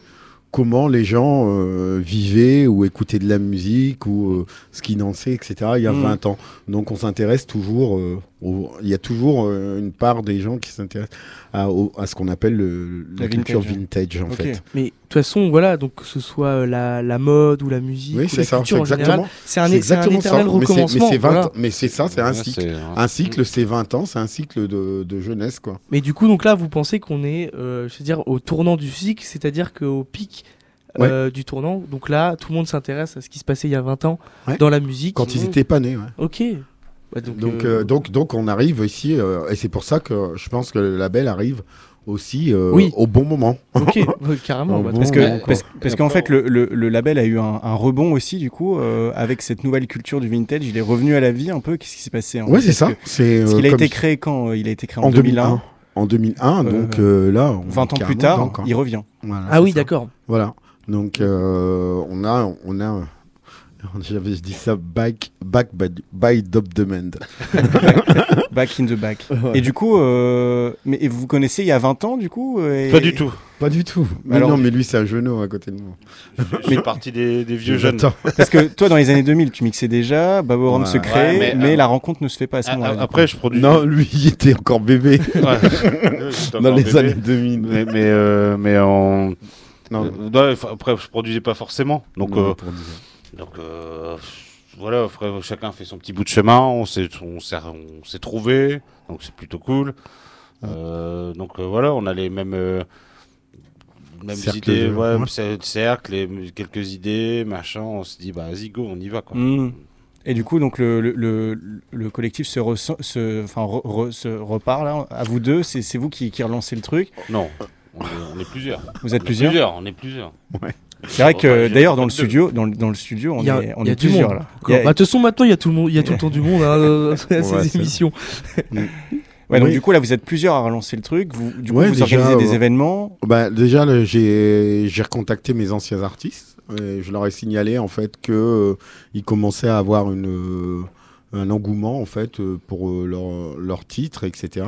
comment les gens euh, vivaient ou écoutaient de la musique ou ce qu'ils dansaient, etc. il y a Mm. 20 ans. Donc on s'intéresse toujours, euh, il y a toujours euh, une part des gens qui s'intéressent à, ce qu'on appelle le, la, La culture vintage. vintage, en fait. Mais de toute façon, voilà, donc que ce soit euh, la, la mode ou la musique Oui, ou c'est la ça, c'est culture en général, exactement, c'est un, c'est c'est un exactement ça. éternel Mais c'est- mais recommencement. c'est 20 voilà. mais c'est ça, c'est un cycle. c'est- Un cycle, c'est 20 ans, c'est un cycle de, de jeunesse, quoi. Mais du coup, donc là, vous pensez qu'on est, euh, je veux dire, au tournant du cycle, c'est-à-dire qu'au pic euh, du tournant, donc là, tout le monde s'intéresse à ce qui se passait il y a 20 ans Ouais. dans la musique. Quand ils étaient pas nés, ouais. Ok. Ouais, donc, Donc, euh, euh, donc, donc on arrive ici, euh, et c'est pour ça que je pense que le label arrive aussi euh, Oui. au bon moment. ok, ouais, carrément. Bon. Parce parce, parce qu'en après, fait le, le- le label a eu un, un rebond aussi du coup euh, avec cette nouvelle culture du vintage. Il est revenu à la vie un peu. Qu'est-ce qui s'est passé fait? c'est ça. Parce C'est Parce euh, qu'il a été créé quand Il a été créé en, en 2001. 2001. En 2001, Euh, donc euh, là, on 20 ans plus tard, dedans, il revient. Voilà, Ah oui, d'accord. Voilà. Donc euh, on a, on a, j'avais dit ça back, back by, by Dub Demand. Back in the back. Et du coup, euh, mais et vous connaissez il y a 20 ans du coup et- Pas du tout. Pas du tout. Mais Alors- non, mais lui c'est un genou à côté de moi. Je suis parti des, des vieux jeunes. Parce que toi, dans les années 2000, tu mixais déjà, Baborum Ouais. se crée, Ouais, mais, mais, euh, la rencontre ne se fait pas à ce moment-là. Après, je produis. Non, lui il était encore bébé Ouais. Dans encore les bébé. années 2000. Mais, mais, euh, mais en. Non, Euh, ouais, après, je produisais pas forcément. Donc, non, euh. Donc euh, voilà, chacun fait son petit bout de chemin. On s'est, on s'est, on s'est trouvé. Donc, c'est plutôt cool. Euh, donc, euh, voilà, on a les mêmes. mêmes Cercle idées, de- ouais, cercle, quelques idées, machin. On se dit, bah, vas-y, go, on y va, quoi. Hmm. Et du coup, donc le, le, le, le collectif se, se, enfin, re- re- se repart là, à vous deux? C'est c'est vous qui, qui relancez le truc? Non, On est, on est plusieurs. Vous êtes On est plusieurs? On est plusieurs. C'est vrai que j'ai- d'ailleurs dans le studio, dans, le- dans le studio, on y a- est, on il y a est du plusieurs monde. là. Bah, De toute façon, maintenant, il y a tout le monde, il y a tout le temps du monde hein, à ces Ouais, c'est- émissions. Ouais, donc Oui. du coup là vous êtes plusieurs à relancer le truc. Vous, du coup Ouais, vous déjà, organisez des euh, événements. Bah, déjà, j'ai j'ai recontacté mes anciens artistes. Et je leur ai signalé en fait que euh, ils commençaient à avoir une, euh, un engouement en fait euh, pour euh, leur, leur titre, etc.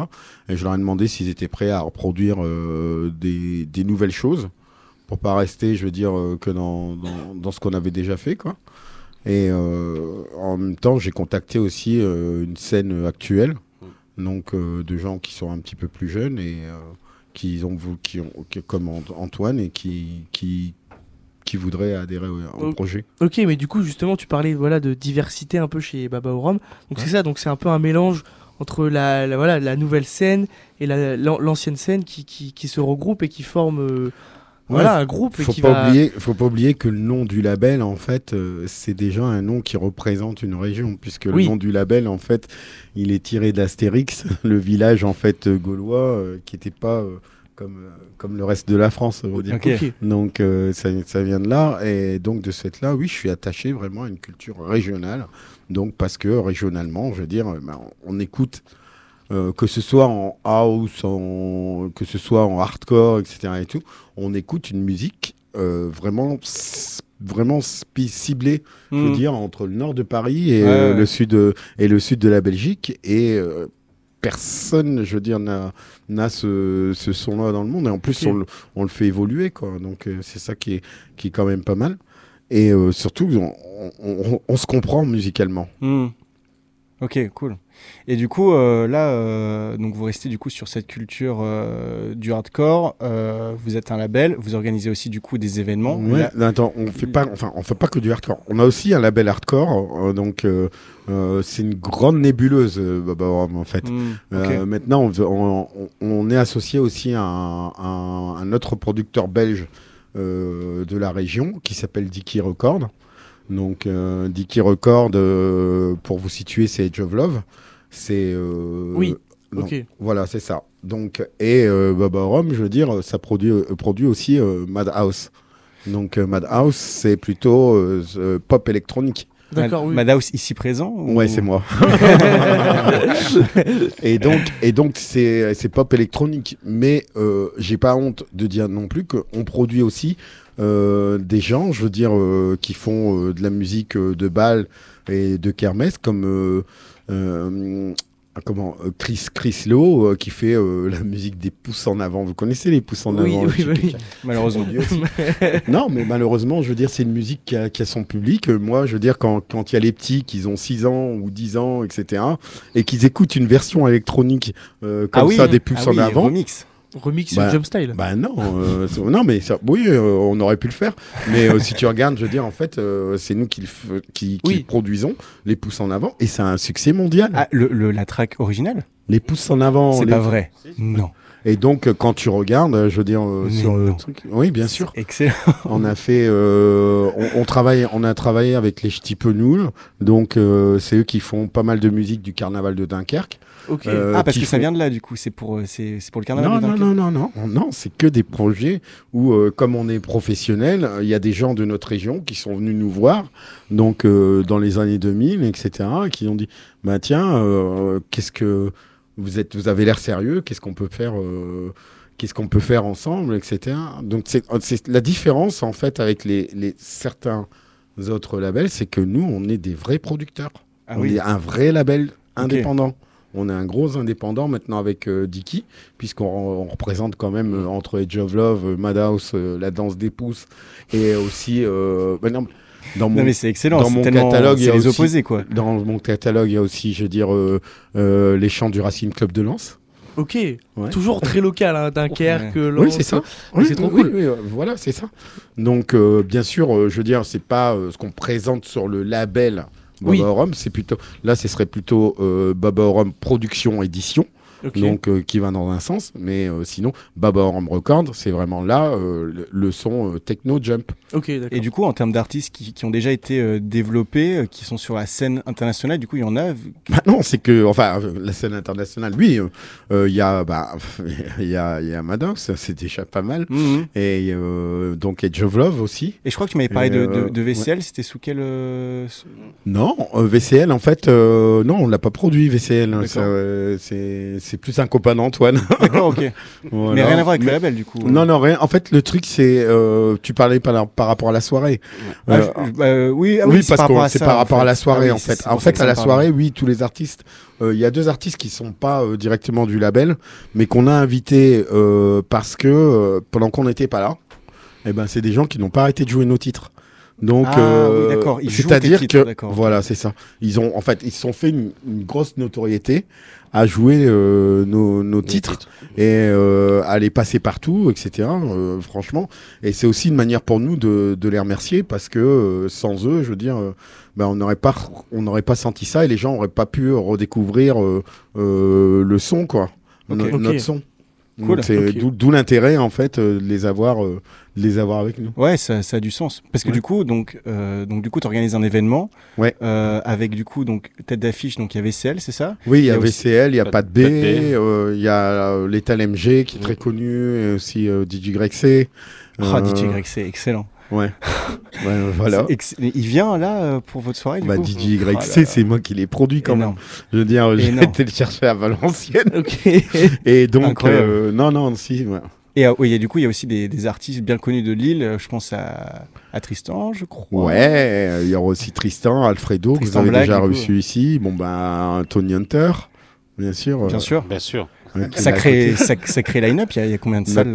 Et je leur ai demandé s'ils étaient prêts à reproduire euh, des, des nouvelles choses pour pas rester, je veux dire, euh, que dans, dans, dans ce qu'on avait déjà fait, quoi. Et euh, en même temps, j'ai contacté aussi euh, une scène actuelle, donc de gens qui sont un petit peu plus jeunes et qui ont, qui ont qui- comme Ant- Antoine et qui, qui, qui voudraient adhérer au, au projet. Ok, mais du coup, justement, tu parlais voilà, de diversité un peu chez Baba Rhum. Donc c'est ça, donc c'est un peu un mélange entre la, la- voilà, la nouvelle scène et la- l'an- l'ancienne scène qui, qui, qui se regroupent et qui forment euh, voilà, un groupe. Faut qui pas va... oublier, faut pas oublier que le nom du label, en fait, euh, c'est déjà un nom qui représente une région, puisque Oui. le nom du label, en fait, il est tiré d'Astérix, le village en fait euh, gaulois, euh, qui n'était pas euh, comme euh, comme le reste de la France, on va dire. Donc euh, ça, ça vient de là et donc de ce fait-là, oui, je suis attaché vraiment à une culture régionale. Donc parce que régionalement, je veux dire, ben, on écoute euh, que ce soit en house, en, que ce soit en hardcore, etc. Et tout, on écoute une musique euh, vraiment vraiment ciblée, je veux Hmm. dire, entre le nord de Paris et Ouais, euh, ouais. le sud de- et le sud de la Belgique et personne, je veux dire, n'a ce, ce son-là dans le monde. Et en plus, on, le, on le fait évoluer, quoi. Donc, euh, c'est ça qui est, qui est quand même pas mal. Et euh, surtout, on, on- on- on se comprend musicalement. Hmm. Ok, cool. Et du coup, euh, là, euh, donc vous restez du coup sur cette culture euh, du hardcore. vous êtes un label. Vous organisez aussi du coup des événements. Là- non, attends, on fait pas, enfin, on fait pas que du hardcore. On a aussi un label hardcore, donc c'est une grande nébuleuse, en fait. Hmm, maintenant, on, on- on- on est associé aussi à un, un- un autre producteur belge de la région qui s'appelle Dicky Record. Donc, euh, Dicky Record, euh, pour vous situer, c'est Age of Love. C'est. euh, Oui, donc. Voilà, c'est ça. Donc, et euh, Baba Rome, je veux dire, ça produit, euh, produit aussi euh, Madhouse. Donc, euh, Madhouse, c'est plutôt euh, euh, pop électronique. D'accord, Mad- oui. Madhouse ici présent ou- Ouais, c'est moi. et donc, et donc c'est c'est pop électronique. Mais euh, j'ai pas honte de dire non plus qu'on produit aussi euh, des gens, je veux dire, euh, qui font euh, de la musique euh, de bal et de kermesse, comme euh, euh, comment euh, Chris Chris Lowe euh, qui fait euh, la musique des pouces en avant. Vous connaissez les pouces en Oui, avant oui, oui, malheureusement. non, mais malheureusement, je veux dire, c'est une musique qui a, qui a son public. Moi, je veux dire, quand quand il y a les petits qui ont 6 ans ou 10 ans, etc., et qu'ils écoutent une version électronique euh, comme ah oui, ça, des puces ah oui, en avant, Remix. Remix Bah, Jump Style. bah non, euh, c'est- non, mais ça- oui, euh, on aurait pu le faire. Mais euh, si tu regardes, je veux dire, en fait, euh, c'est nous qui le, qui, qui Oui. le produisons, les pouces en avant, et c'est un succès mondial. Ah, le, le- la track originale? Les pouces en avant. C'est les- pas vrai. Non. Et donc, quand tu regardes, je veux dire, euh, le non. truc, oui, bien sûr. Excellent. On a fait, euh, on, on travaille, on a travaillé avec les Ch'tis Penoules, donc euh, c'est eux qui font pas mal de musique du carnaval de Dunkerque. Euh, ah, parce que ça vient de là, du coup. C'est pour, euh, c'est pour le carnaval Non, de non, Dunkerque. non, non, non, non, c'est que des projets où, euh, comme on est professionnel, il y a des gens de notre région qui sont venus nous voir, donc euh, dans les années 2000, etc., qui ont dit, bah tiens, euh, qu'est-ce que vous êtes, vous avez l'air sérieux, qu'est-ce qu'on peut faire, euh, qu'est-ce qu'on peut faire ensemble, etc. Donc c'est c'est la différence en fait avec les, les certains autres labels, c'est que nous, on est des vrais producteurs. Ah on oui. est un vrai label indépendant. On est un gros indépendant maintenant avec euh, Dicky, puisqu'on on représente quand même euh, entre Age of Love, euh, Madhouse, La Danse des Pouces, et aussi. bah non, dans mon, Non, mais c'est excellent. dans mon catalogue, il y c'est a les aussi- opposés, quoi. dans mon catalogue, il y a aussi, je veux dire, euh, euh, les chants du Racing Club de Lens. Ok. Ouais. Toujours très local, hein, Dunkerque, Oui, Lens. c'est ça. Oui, c'est trop oui, cool. oui, euh, voilà, c'est ça. Donc, euh, bien sûr, euh, je veux dire, c'est pas euh, ce qu'on présente sur le label Baba Oui. Rome, c'est plutôt là, ce serait plutôt euh, Baba Rome production édition. Donc euh, qui va dans un sens. Mais euh, sinon, Baba Ram Record, c'est vraiment là euh, le, le son euh, techno jump. Ok, d'accord. Et du coup, en termes d'artistes qui, qui ont déjà été euh, développés, euh, qui sont sur la scène internationale, du coup, il y en a. v- Maintenant, c'est que, enfin, euh, la scène internationale, oui, euh, euh, il y a, bah, il y a, il y a Maddox, c'est déjà pas mal. Mhm. Et euh, donc Edge of Love aussi. Et je crois que tu m'avais parlé de, de- de VCL, c'était sous quel. euh, Non, euh, VCL, en fait, euh, non, on l'a pas produit, VCL. Euh, C'est c'est plus un copain d'Antoine. D'accord, ok. Voilà. Mais rien à voir avec Mais- le label, du coup. Non, non, rien. En fait, le truc, c'est. euh, tu parlais par, par rapport à la soirée. Ah, Euh, je- bah, euh, oui, ah oui, c'est parce par rapport que à c'est par rapport à la soirée, Ah en fait. c'est En fait, à la soirée, oui, tous les artistes. euh, Il y a deux artistes qui sont pas euh, directement du label, mais qu'on a invités euh, parce que euh, pendant qu'on n'était pas là, eh ben, c'est des gens qui n'ont pas arrêté de jouer nos titres. Donc, Ah, euh, oui, c'est-à-dire que voilà, c'est ça. Ils ont, en fait, ils se sont fait une, une grosse notoriété à jouer euh, nos, nos titres et euh, à les passer partout, etc. euh, franchement, et c'est aussi une manière pour nous de, de les remercier parce que euh, sans eux, je veux dire, euh, ben, on n'aurait pas, on n'aurait pas senti ça et les gens n'auraient pas pu redécouvrir euh, euh, le son, quoi, notre son. Cool. C'est d'où- d'où l'intérêt en fait euh, de les avoir, euh, de les avoir avec nous. Ouais, ça, ça a du sens. Parce que Ouais. du coup, donc, euh, donc du coup, tu organises un événement Ouais. euh, avec du coup donc tête d'affiche, donc il y a VCL, c'est ça? Oui, il y a, y VCL, il y a Pas de- B, euh, il y a euh, Lethal MG qui est très connu, et aussi euh, DJ Greg C. Ah, Euh, DJ Greg, excellent. Ouais. ouais, voilà. Il vient là euh, pour votre soirée du Bah, coup DJ Greg Ah là C, là. c'est moi qui l'ai produit quand même. Je veux dire, j'ai Énorme. été le chercher à Valenciennes. Ok. Et donc, euh, non, non, si. ouais. Et euh, oui, il y a- du coup, il y a aussi des, des artistes bien connus de Lille. euh, Je pense à, à Tristan, je crois. Ouais, il y aura aussi Tristan, Alfredo, que vous avez Black, déjà reçu ici. Bon, bah, Tony Hunter, bien sûr. Bien euh, sûr. Bien sûr. Sacré, côté. sac- sacré line-up. Il y a- il y, a combien de salles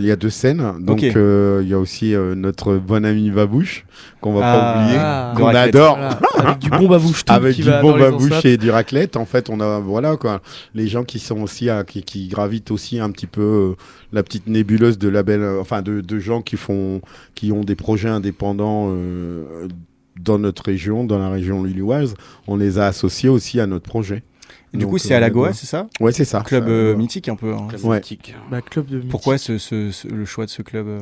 il y a deux scènes. Donc, euh, il y a aussi euh, notre bon ami Babouche, qu'on va Ah, pas oublier, ah. qu'on adore. Voilà. Avec du bon babouche tout Avec qui du va bon babouche et du raclette, en fait, on a voilà quoi, les gens qui sont aussi à- qui, qui gravitent aussi un petit peu euh, la petite nébuleuse de labels, euh, enfin de, de gens qui font, qui ont des projets indépendants euh, dans notre région, dans la région lilloise. On les a associés aussi à notre projet. Et Du Donc, coup, c'est à la euh, c'est ça Ouais, c'est ça. Club euh, mythique un peu. hein. Club Ouais. mythique. Bah, club de mythique. Pourquoi ce, ce- ce- le choix de ce club euh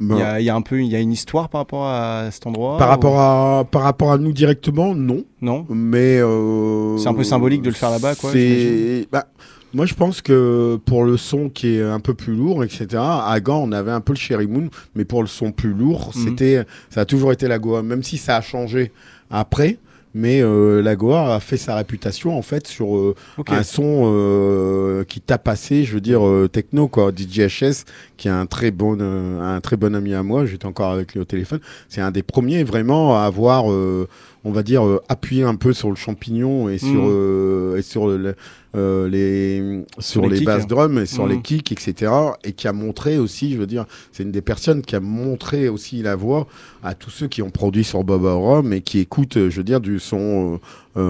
Il Ben, y, a, il y a un peu, il y a une histoire par rapport à cet endroit. par ou- rapport à par rapport à nous directement, non. Non. Mais euh, C'est un peu symbolique de le faire là-bas, quoi, C'est bah, moi je pense que pour le son qui est un peu plus lourd, etc. À Gand, on avait un peu le Cherry Moon, mais pour le son plus lourd, c'était ça a toujours été la Goa, même si ça a changé après. Mais euh, la Goa a fait sa réputation en fait sur euh, un son euh, qui t'a passé, je veux dire euh, techno quoi. DJHS qui est un très bon euh, un très bon ami à moi, j'étais encore avec lui au téléphone. C'est un des premiers vraiment à avoir, euh, on va dire, euh, appuyé un peu sur le champignon et sur Mhm. euh, et sur le- euh, les sur, les basses drums et sur les kicks etc. Et qui a montré aussi, je veux dire, c'est une des personnes qui a montré aussi la voix à tous ceux qui ont produit sur Boba Rum et qui écoutent, je veux dire, du son, euh,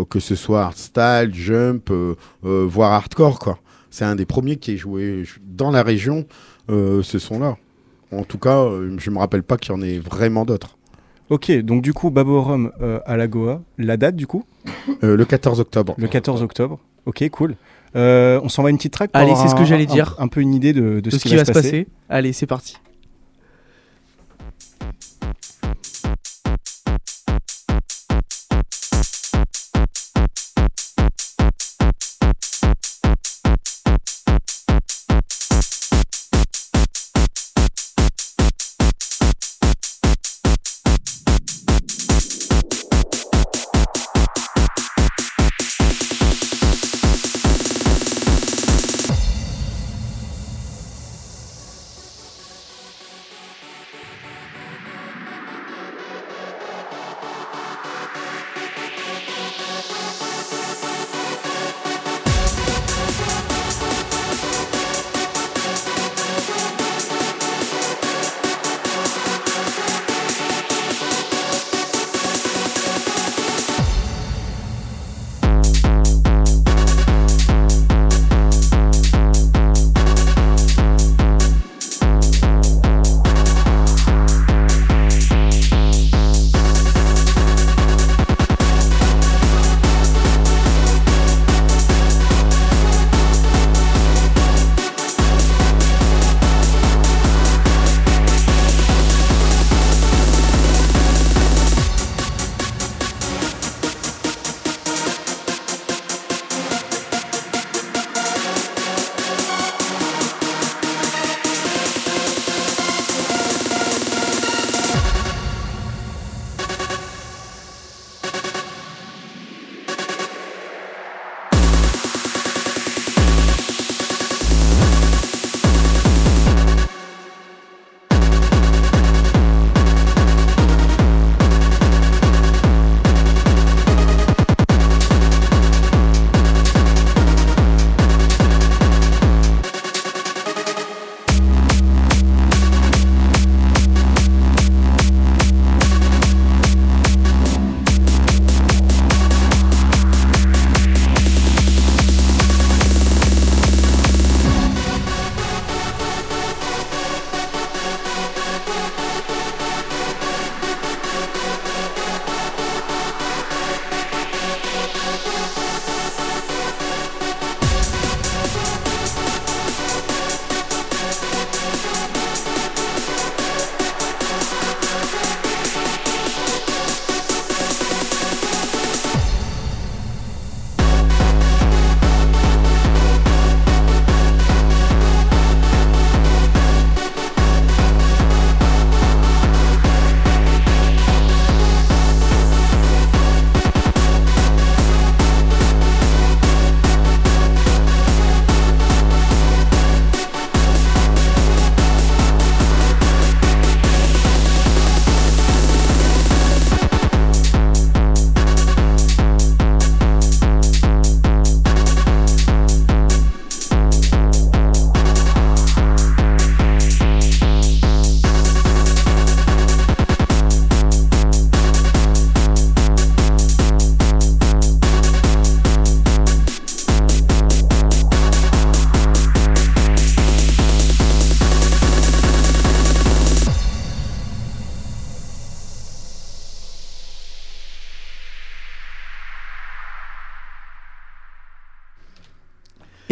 euh, que ce soit hardstyle, jump, voire hardcore, quoi. C'est un des premiers qui est joué dans la région, ce son-là. En tout cas, je me rappelle pas qu'il y en ait vraiment d'autres. Ok, donc du coup, Baborum euh, à la Goa. La date, du coup Euh, le 14 octobre. Le 14 octobre. Ok, cool. Euh, on s'envoie une petite track pour Allez, avoir c'est ce que un- j'allais dire. Un, peu une idée de, de de ce qui va se passer. Allez, c'est parti.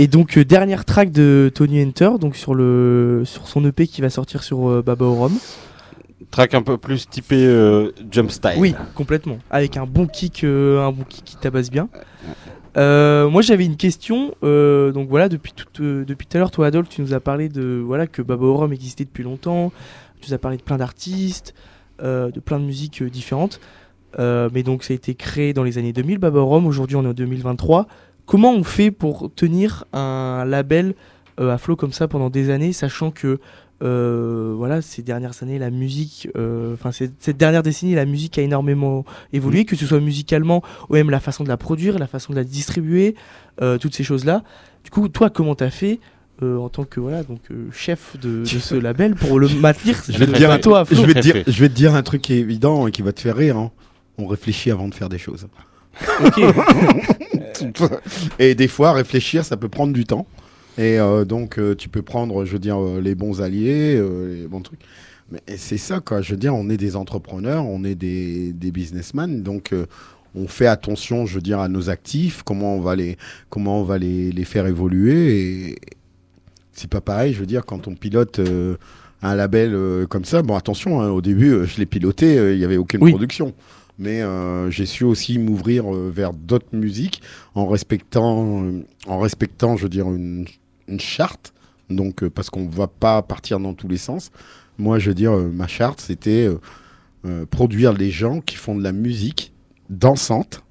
Et donc euh, dernière track de Tony Hunter, donc sur le sur son EP qui va sortir sur euh, Baba Orom. Track un peu plus typé euh, jump style. Oui, complètement. Avec un bon kick, euh, un bon kick qui tabasse bien. Euh, moi j'avais une question. donc voilà, depuis tout, depuis tout à l'heure, toi Adolphe, tu nous as parlé de voilà que Baba Orom existait depuis longtemps. Tu nous as parlé de plein d'artistes, de plein de musiques différentes. Mais donc ça a été créé dans les années 2000, Baba Orom. Aujourd'hui on est en 2023. Comment on fait pour tenir un label euh, à flot comme ça pendant des années, sachant que euh, voilà, ces dernières années, la musique, euh, enfin cette dernière décennie, la musique a énormément évolué, que ce soit musicalement ou même la façon de la produire, la façon de la distribuer, euh, toutes ces choses-là. Du coup, toi, comment t'as fait euh, en tant que voilà donc euh, chef de, de ce label pour le maintenir Je vais te dire, à toi à je flot vais te dire, Très fait. je vais te dire un truc qui est évident et qui va te faire rire. hein. On réfléchit avant de faire des choses. Et des fois, réfléchir, ça peut prendre du temps. Et euh, donc, euh, tu peux prendre, je veux dire, euh, les bons alliés, les bons trucs. Mais c'est ça, quoi. Je veux dire, on est des entrepreneurs, on est des, des businessmen. Donc, on fait attention, je veux dire, à nos actifs, comment on va les, comment on va les, les faire évoluer. Et c'est pas pareil, je veux dire, quand on pilote. un label comme ça, bon attention, hein, au début je l'ai piloté, il n'y avait aucune Oui. production. Mais euh, j'ai su aussi m'ouvrir euh, vers d'autres musiques en respectant, euh, en respectant, je veux dire, une, une charte. Donc, parce qu'on ne va pas partir dans tous les sens. Moi, je veux dire, ma charte, c'était produire les gens qui font de la musique dansante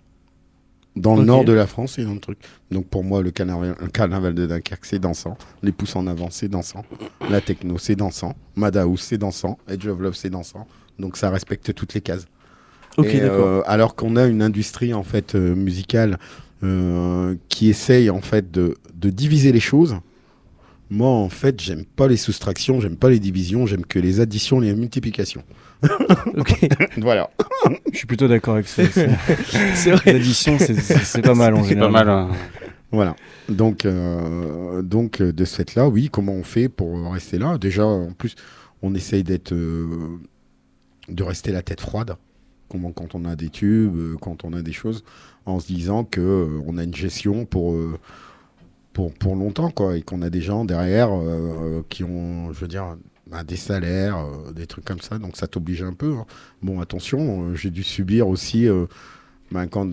dans le nord de la France et dans le truc. Donc, pour moi, le carnaval, le carnaval de Dunkerque, c'est dansant. Les pouces en avant, c'est dansant. La techno, c'est dansant. Madhouse, c'est dansant. Edge of Love, c'est dansant. Donc, ça respecte toutes les cases. Et, euh, alors qu'on a une industrie en fait euh, musicale euh, qui essaye en fait de, de diviser les choses. Moi, en fait, j'aime pas les soustractions, j'aime pas les divisions, j'aime que les additions, les multiplications. Ok. Voilà. Je suis plutôt d'accord avec ça. C'est- vrai. L'addition, c'est- pas mal en C'est pas mal. hein. Voilà. Donc, euh, donc euh, de ce fait-là, oui, comment on fait pour rester là? Déjà, en plus, on essaye d'être, euh, de rester la tête froide. Quand on a des tubes, euh, quand on a des choses, en se disant que euh, on a une gestion pour, euh, pour, pour longtemps, quoi, et qu'on a des gens derrière qui ont, je veux dire, bah, des salaires, des trucs comme ça. Donc, ça t'oblige un peu. hein. Bon, attention, j'ai dû subir aussi, bah, quand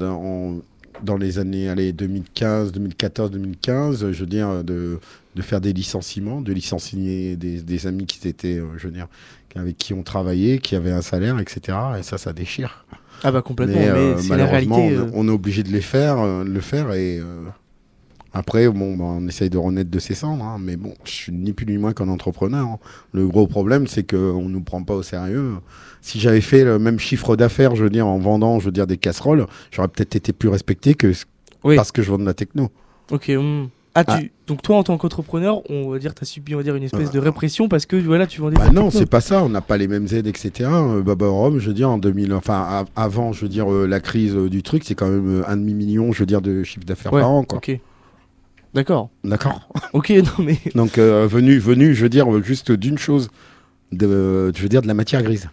dans les années allez, 2015, 2014, 2015, euh, je veux dire, de, de faire des licenciements, de licencier des, des amis qui étaient, euh, je veux dire, avec qui on travaillait, qui avaient un salaire, etc. Et ça, ça déchire. Ah bah complètement. Mais, euh, c'est la réalité. on, euh, on est obligé de les faire, le faire et après, bon, bah, on essaye de renaître de ses cendres. hein, mais bon, je suis ni plus ni moins qu'un entrepreneur. hein. Le gros problème, c'est qu'on nous prend pas au sérieux. Si j'avais fait le même chiffre d'affaires, je veux dire, en vendant, je veux dire, des casseroles, j'aurais peut-être été plus respecté que Oui. parce que je vends de la techno. Ok. hmm. Ah, tu... Ah. donc toi en tant qu'entrepreneur, on va dire t'as subi on va dire une espèce de répression parce que voilà tu vendais. Bah non, c'est pas ça. On n'a pas les mêmes aides, etc. Euh, Baba Rome, je veux dire, en 2000, enfin, avant, je veux dire, euh, la crise euh, du truc, c'est quand même euh, un demi million, je veux dire, de chiffre d'affaires Ouais, par an, quoi. Ok. D'accord. D'accord. Ok. Non mais. Donc, venu, venu, je veux dire, juste d'une chose, de, je veux dire, de la matière grise.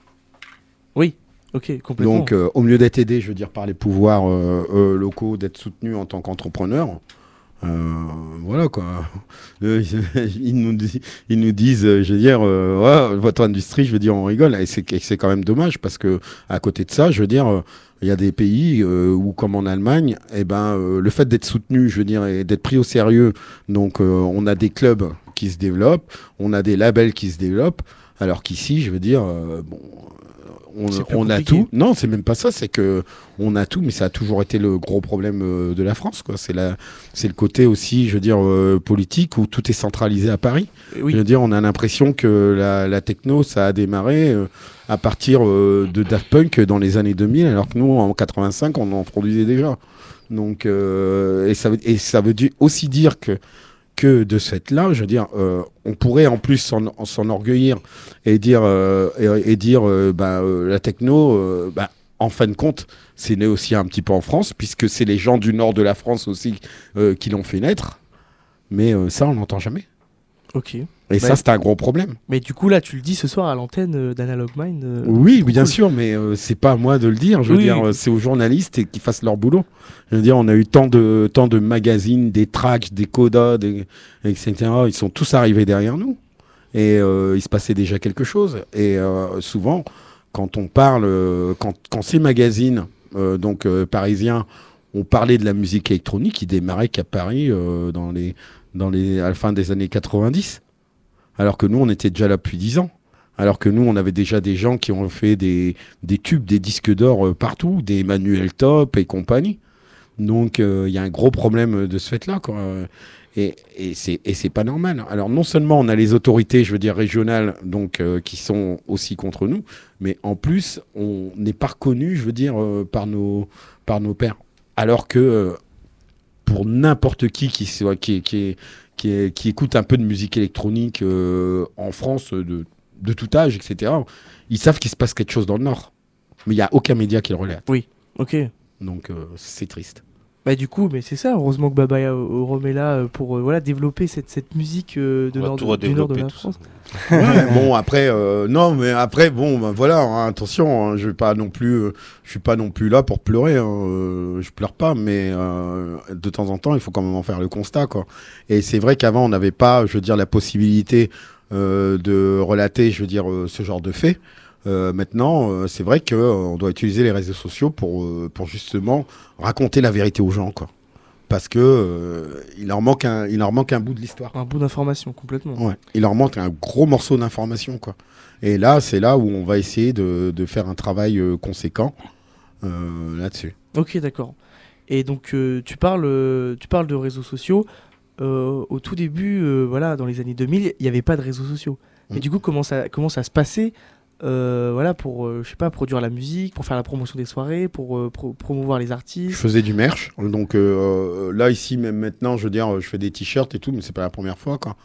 Ok. Complètement. Donc, au mieux d'être aidé, je veux dire, par les pouvoirs locaux, d'être soutenu en tant qu'entrepreneur. Euh, voilà quoi. Ils, nous, disent, euh, je veux dire, euh, votre industrie, je veux dire, on rigole. Et c'est quand même dommage parce que à côté de ça, je veux dire, il y a des pays où, comme en Allemagne, eh ben, le fait d'être soutenu, je veux dire, et d'être pris au sérieux. Donc, on a des clubs qui se développent, on a des labels qui se développent. Alors qu'ici, je veux dire, on, on a tout. Non, c'est même pas ça. C'est que on a tout, mais ça a toujours été le gros problème euh, de la France. Quoi. C'est la, c'est le côté aussi, je veux dire, euh, politique où tout est centralisé à Paris. Euh, oui. Je veux dire, on a l'impression que la, la techno, ça a démarré euh, à partir euh, de Daft Punk dans les années 2000, alors que nous, en 85, on en produisait déjà. Donc, euh, et, ça veut, et ça veut aussi dire que, que de cette là, je veux dire, euh, on pourrait en plus s'en s'enorgueillir et dire, euh, et, dire euh, bah, euh, la techno, bah, en fin de compte, c'est né aussi un petit peu en France, puisque c'est les gens du nord de la France aussi qui l'ont fait naître. Mais ça, on n'entend jamais. Ok. Et Ouais. ça, c'est un gros problème. Mais du coup, là, tu le dis ce soir à l'antenne euh, d'Analog Mind. euh, Oui, bien cool. sûr, mais euh, c'est pas à moi de le dire. Je veux Oui, dire, oui. euh, c'est aux journalistes et qu'ils fassent leur boulot. Je veux dire, on a eu tant de tant de magazines, des tracks, des codas, des- etc. Ils sont tous arrivés derrière nous et euh, il se passait déjà quelque chose. Et souvent, quand on parle, quand quand ces magazines, donc parisiens, ont parlé de la musique électronique, ils démarraient qu'à Paris euh, dans les dans les à la fin des années 90. Alors que nous, on était déjà là depuis 10 ans. Alors que nous, on avait déjà des gens qui ont fait des, des tubes, des disques d'or euh, partout, des Emmanuel Top et compagnie. Donc, euh, il y a un gros problème de ce fait-là. quoi. Et, et c'est c'est pas normal. Alors, non seulement on a les autorités, je veux dire, régionales, donc, euh, qui sont aussi contre nous, mais en plus, on n'est pas reconnu, je veux dire, par, nos, par nos pairs. Alors que pour n'importe qui qui, soit, qui, qui, qui, écoute un peu de musique électronique euh, en France, euh, de, de tout âge, etc., ils savent qu'il se passe quelque chose dans le Nord. Mais il n'y a aucun média qui le relate. Ok. Donc euh, c'est triste. Bah du coup, mais c'est ça. Heureusement que Baba Rome est là euh, pour euh, voilà développer cette, cette musique euh, de nord, du nord de la France. Ouais, bon après euh, non mais après bon ben, voilà hein, attention hein, je vais pas non plus euh, je suis pas non plus là pour pleurer hein, euh, je pleure pas mais euh, de temps en temps il faut quand même en faire le constat quoi et c'est vrai qu'avant on n'avait pas je veux dire la possibilité euh, de relater je veux dire euh, ce genre de faits Euh, maintenant euh, c'est vrai que euh, doit utiliser les réseaux sociaux pour pour justement raconter la vérité aux gens quoi parce que il leur manque un il leur manque un bout de l'histoire Un bout d'information complètement. Ouais, il leur manque un gros morceau d'information, quoi. Et là, c'est là où on va essayer de, de faire un travail conséquent là-dessus. Ok, d'accord. Et donc euh, tu parles, euh, tu parles de réseaux sociaux. Euh, au tout début, voilà, dans les années 2000, il n'y avait pas de réseaux sociaux. Et Mm. du coup, comment ça, comment ça se passait euh, voilà, pour, euh, je sais pas, produire la musique, pour faire la promotion des soirées, pour euh, pro- promouvoir les Je artistes. faisais du merch, donc euh, là ici même maintenant, je veux dire, je fais des t-shirts et tout, mais c'est pas la première fois, quoi.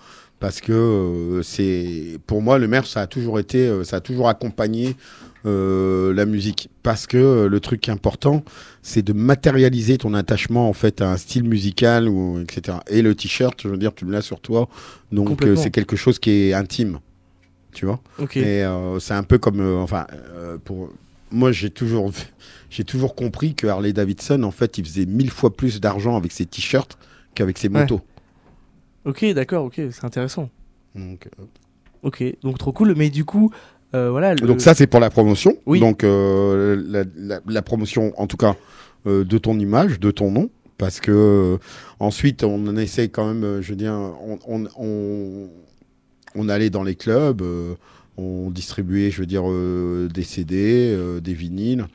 Parce que c'est, pour moi, le merch, ça a toujours été, ça a toujours accompagné euh, la musique. Parce que euh, le truc important, c'est de matérialiser ton attachement en fait à un style musical ou etc. Et le t-shirt, je veux dire, tu l'as sur toi, donc euh, c'est quelque chose qui est intime, tu vois. Ok. Et euh, c'est un peu comme, euh, enfin, euh, pour moi, j'ai toujours, j'ai toujours compris que Harley Davidson, en fait, il faisait mille fois plus d'argent avec ses t-shirts qu'avec ses Ouais. motos. Ok, d'accord, ok, c'est intéressant. Donc, Ok, donc trop cool. Mais du coup, voilà. le- donc ça, c'est pour la promotion. Oui. Donc la, la- la promotion, en tout cas, de ton image, de ton nom. Parce que ensuite, on essaie quand même, je veux dire, on, on, on, on allait dans les clubs, euh, on distribuait, je veux dire, euh, des CD, euh, des vinyles,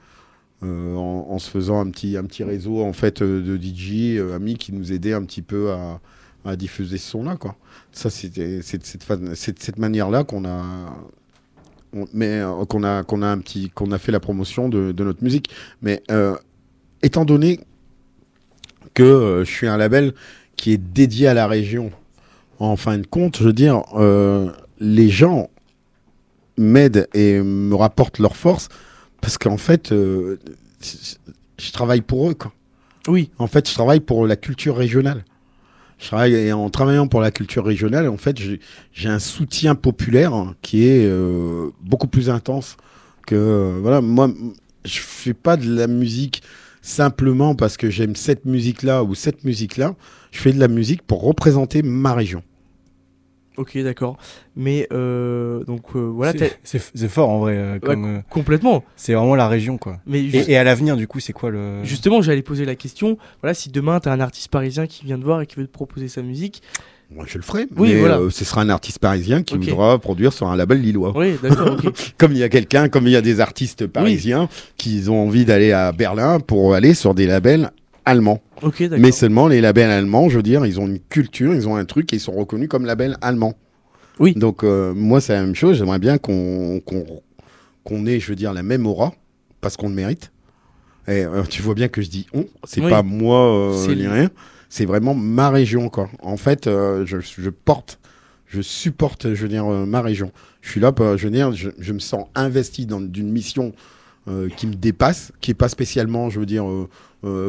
en, se faisant un petit, réseau en fait de DJ amis qui nous aidaient un petit peu à, diffuser ce son-là, quoi. Ça, cette, cette manière-là qu'on a, qu'on a, un petit, qu'on a fait la promotion de, notre musique. Mais étant donné que je suis un label qui est dédié à la région, en fin de compte, je veux dire, euh, les gens m'aident et me rapportent leur force parce qu'en fait, euh, je travaille pour eux, quoi. Oui, En fait, je travaille pour la culture régionale. Je travaille et en travaillant pour la culture régionale, en fait, j'ai- un soutien populaire qui est euh, beaucoup plus intense que voilà. Moi, je fais pas de la musique simplement parce que j'aime cette musique-là ou cette musique-là. Je fais de la musique pour représenter ma région. ok, d'accord. Mais euh, donc euh, voilà, C'est- t'as- fort en vrai. euh, comme, euh, complètement. c'est vraiment la région quoi. Mais juste- Et, et à l'avenir, du coup, c'est quoi le. Justement, j'allais poser la question. Voilà, si demain tu as un artiste parisien qui vient te voir et qui veut te proposer sa musique. Moi, je le ferai. Oui, mais voilà. euh, ce sera un artiste parisien qui voudra produire sur un label lillois. Oui, d'accord, ok. Comme il y a quelqu'un, comme il y a des artistes parisiens qui ont envie d'aller à Berlin pour aller sur des labels allemands. Mais seulement les labels allemands, je veux dire, ils ont une culture, ils ont un truc et ils sont reconnus comme labels allemands. Oui. Donc euh, moi, c'est la même chose. J'aimerais bien qu'on ait, je veux dire, la même aura parce qu'on le mérite. Et euh, tu vois bien que je dis on, c'est Oui. pas moi euh, ni rien. C'est vraiment ma région, quoi. En fait, euh, je, porte, je supporte, je veux euh, ma région. Je suis là, pour- je dire, je, me sens investi dans d'une mission euh, qui me dépasse, qui est pas spécialement, je veux dire,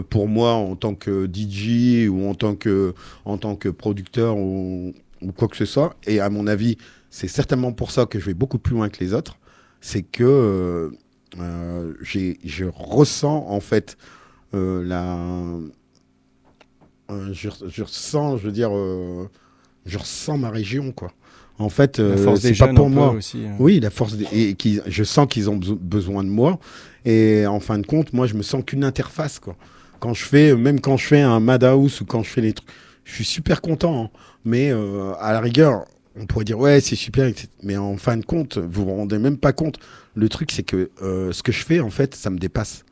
pour moi en tant que DJ ou en tant que, producteur ou, quoi que ce soit. Et à mon avis, c'est certainement pour ça que je vais beaucoup plus loin que les autres. C'est que je ressens en fait la. Euh, je, je ressens, je veux dire, euh, je ressens ma région, quoi. En fait, euh, c'est pas pour moi. aussi. euh. Oui, la force. des- Et qui, je sens qu'ils ont beso- besoin de moi. Et en fin de compte, moi, je me sens qu'une interface, quoi. Quand je fais, même quand je fais un Madhouse ou quand je fais les trucs, je suis super content. hein. Mais euh, à la rigueur, on pourrait dire, ouais, c'est super. etc. Mais en fin de compte, vous vous rendez même pas compte. Le truc, c'est que euh, ce que je fais, en fait, ça me dépasse.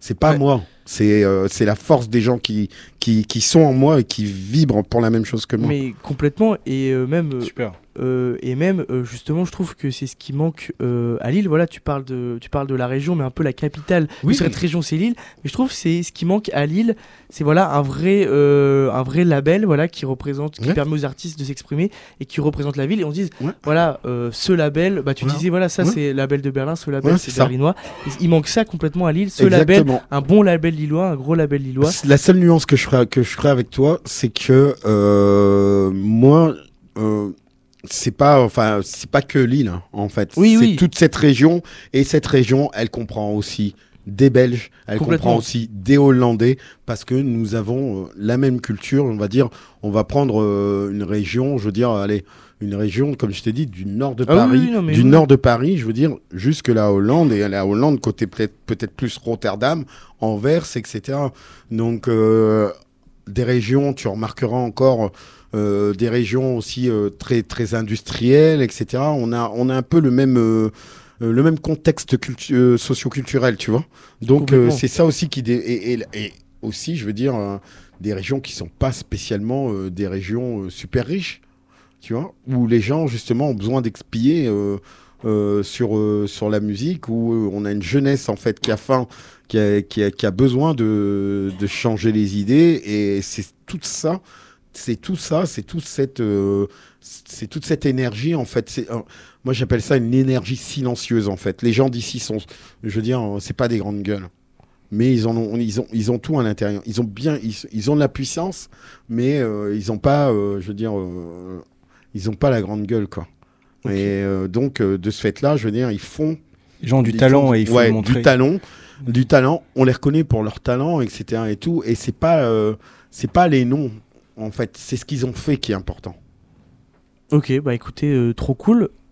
C'est pas Ouais. moi. C'est euh, c'est la force des gens qui, qui, qui sont en moi et qui vibrent pour la même chose que moi. Mais complètement, et euh, même, euh, Super. Euh, et même euh, justement, je trouve que c'est ce qui manque euh, à Lille. Voilà, tu parles, de, tu parles de la région, mais un peu la capitale Oui. de cette région, c'est Lille. Mais je trouve que c'est ce qui manque à Lille, c'est voilà un vrai, un vrai label, voilà, qui représente, qui Ouais. permet aux artistes de s'exprimer et qui représente la ville. Et on se dit, Ouais. voilà, ce label, bah tu disais, voilà, ça c'est label de Berlin, ce label c'est berlinois. Et il manque ça complètement à Lille, ce label, un bon label lillois, un gros label lillois. La seule nuance que je ferai, que je ferai avec toi, c'est que moi, euh, c'est pas, enfin, c'est pas que l'île, hein, en fait. Oui, c'est oui. toute cette région, et cette région, elle comprend aussi des Belges, elle comprend aussi des Hollandais, parce que nous avons euh, la même culture. On va dire, on va prendre euh, une région, je veux dire, allez, une région, comme je t'ai dit, du nord de Ah oui, Paris, non, du oui. nord de Paris, je veux dire, jusque la Hollande, et la Hollande côté peut-être peut-être plus Rotterdam, Anvers, etc. Donc euh, des régions, tu remarqueras encore euh, des régions aussi euh, très très industrielles, etc. On a on a un peu le même euh, euh, le même contexte euh, socio-culturel, tu vois. Donc euh, c'est ça aussi qui dé- et, et- et aussi, je veux dire, euh, des régions qui sont pas spécialement euh, des régions euh, super riches, tu vois, où les gens justement ont besoin d'expier. euh, euh, sur, euh, sur la musique où euh, on a une jeunesse en fait qui a faim, qui a, qui a, qui a besoin de, de changer les idées et c'est tout ça, c'est tout ça, c'est toute cette, euh, c'est toute cette énergie en fait. C'est, euh, moi j'appelle ça une énergie silencieuse en fait. Les gens d'ici sont, je veux dire, euh, c'est pas des grandes gueules. Mais ils, en ont, ils, ont, ils ont tout à l'intérieur. Ils ont bien, ils, ils ont de la puissance, mais euh, ils ont pas, je veux dire, ils ont pas la grande gueule quoi. Et donc de ce fait-là, je veux dire, ils font Les gens du ils talent font- et il faut ouais, montrer. du talent, du talent. On les reconnaît pour leur talent, etc. Et tout. Et c'est pas, c'est pas les noms. En fait, c'est ce qu'ils ont fait qui est important. Ok, bah écoutez, euh, trop cool.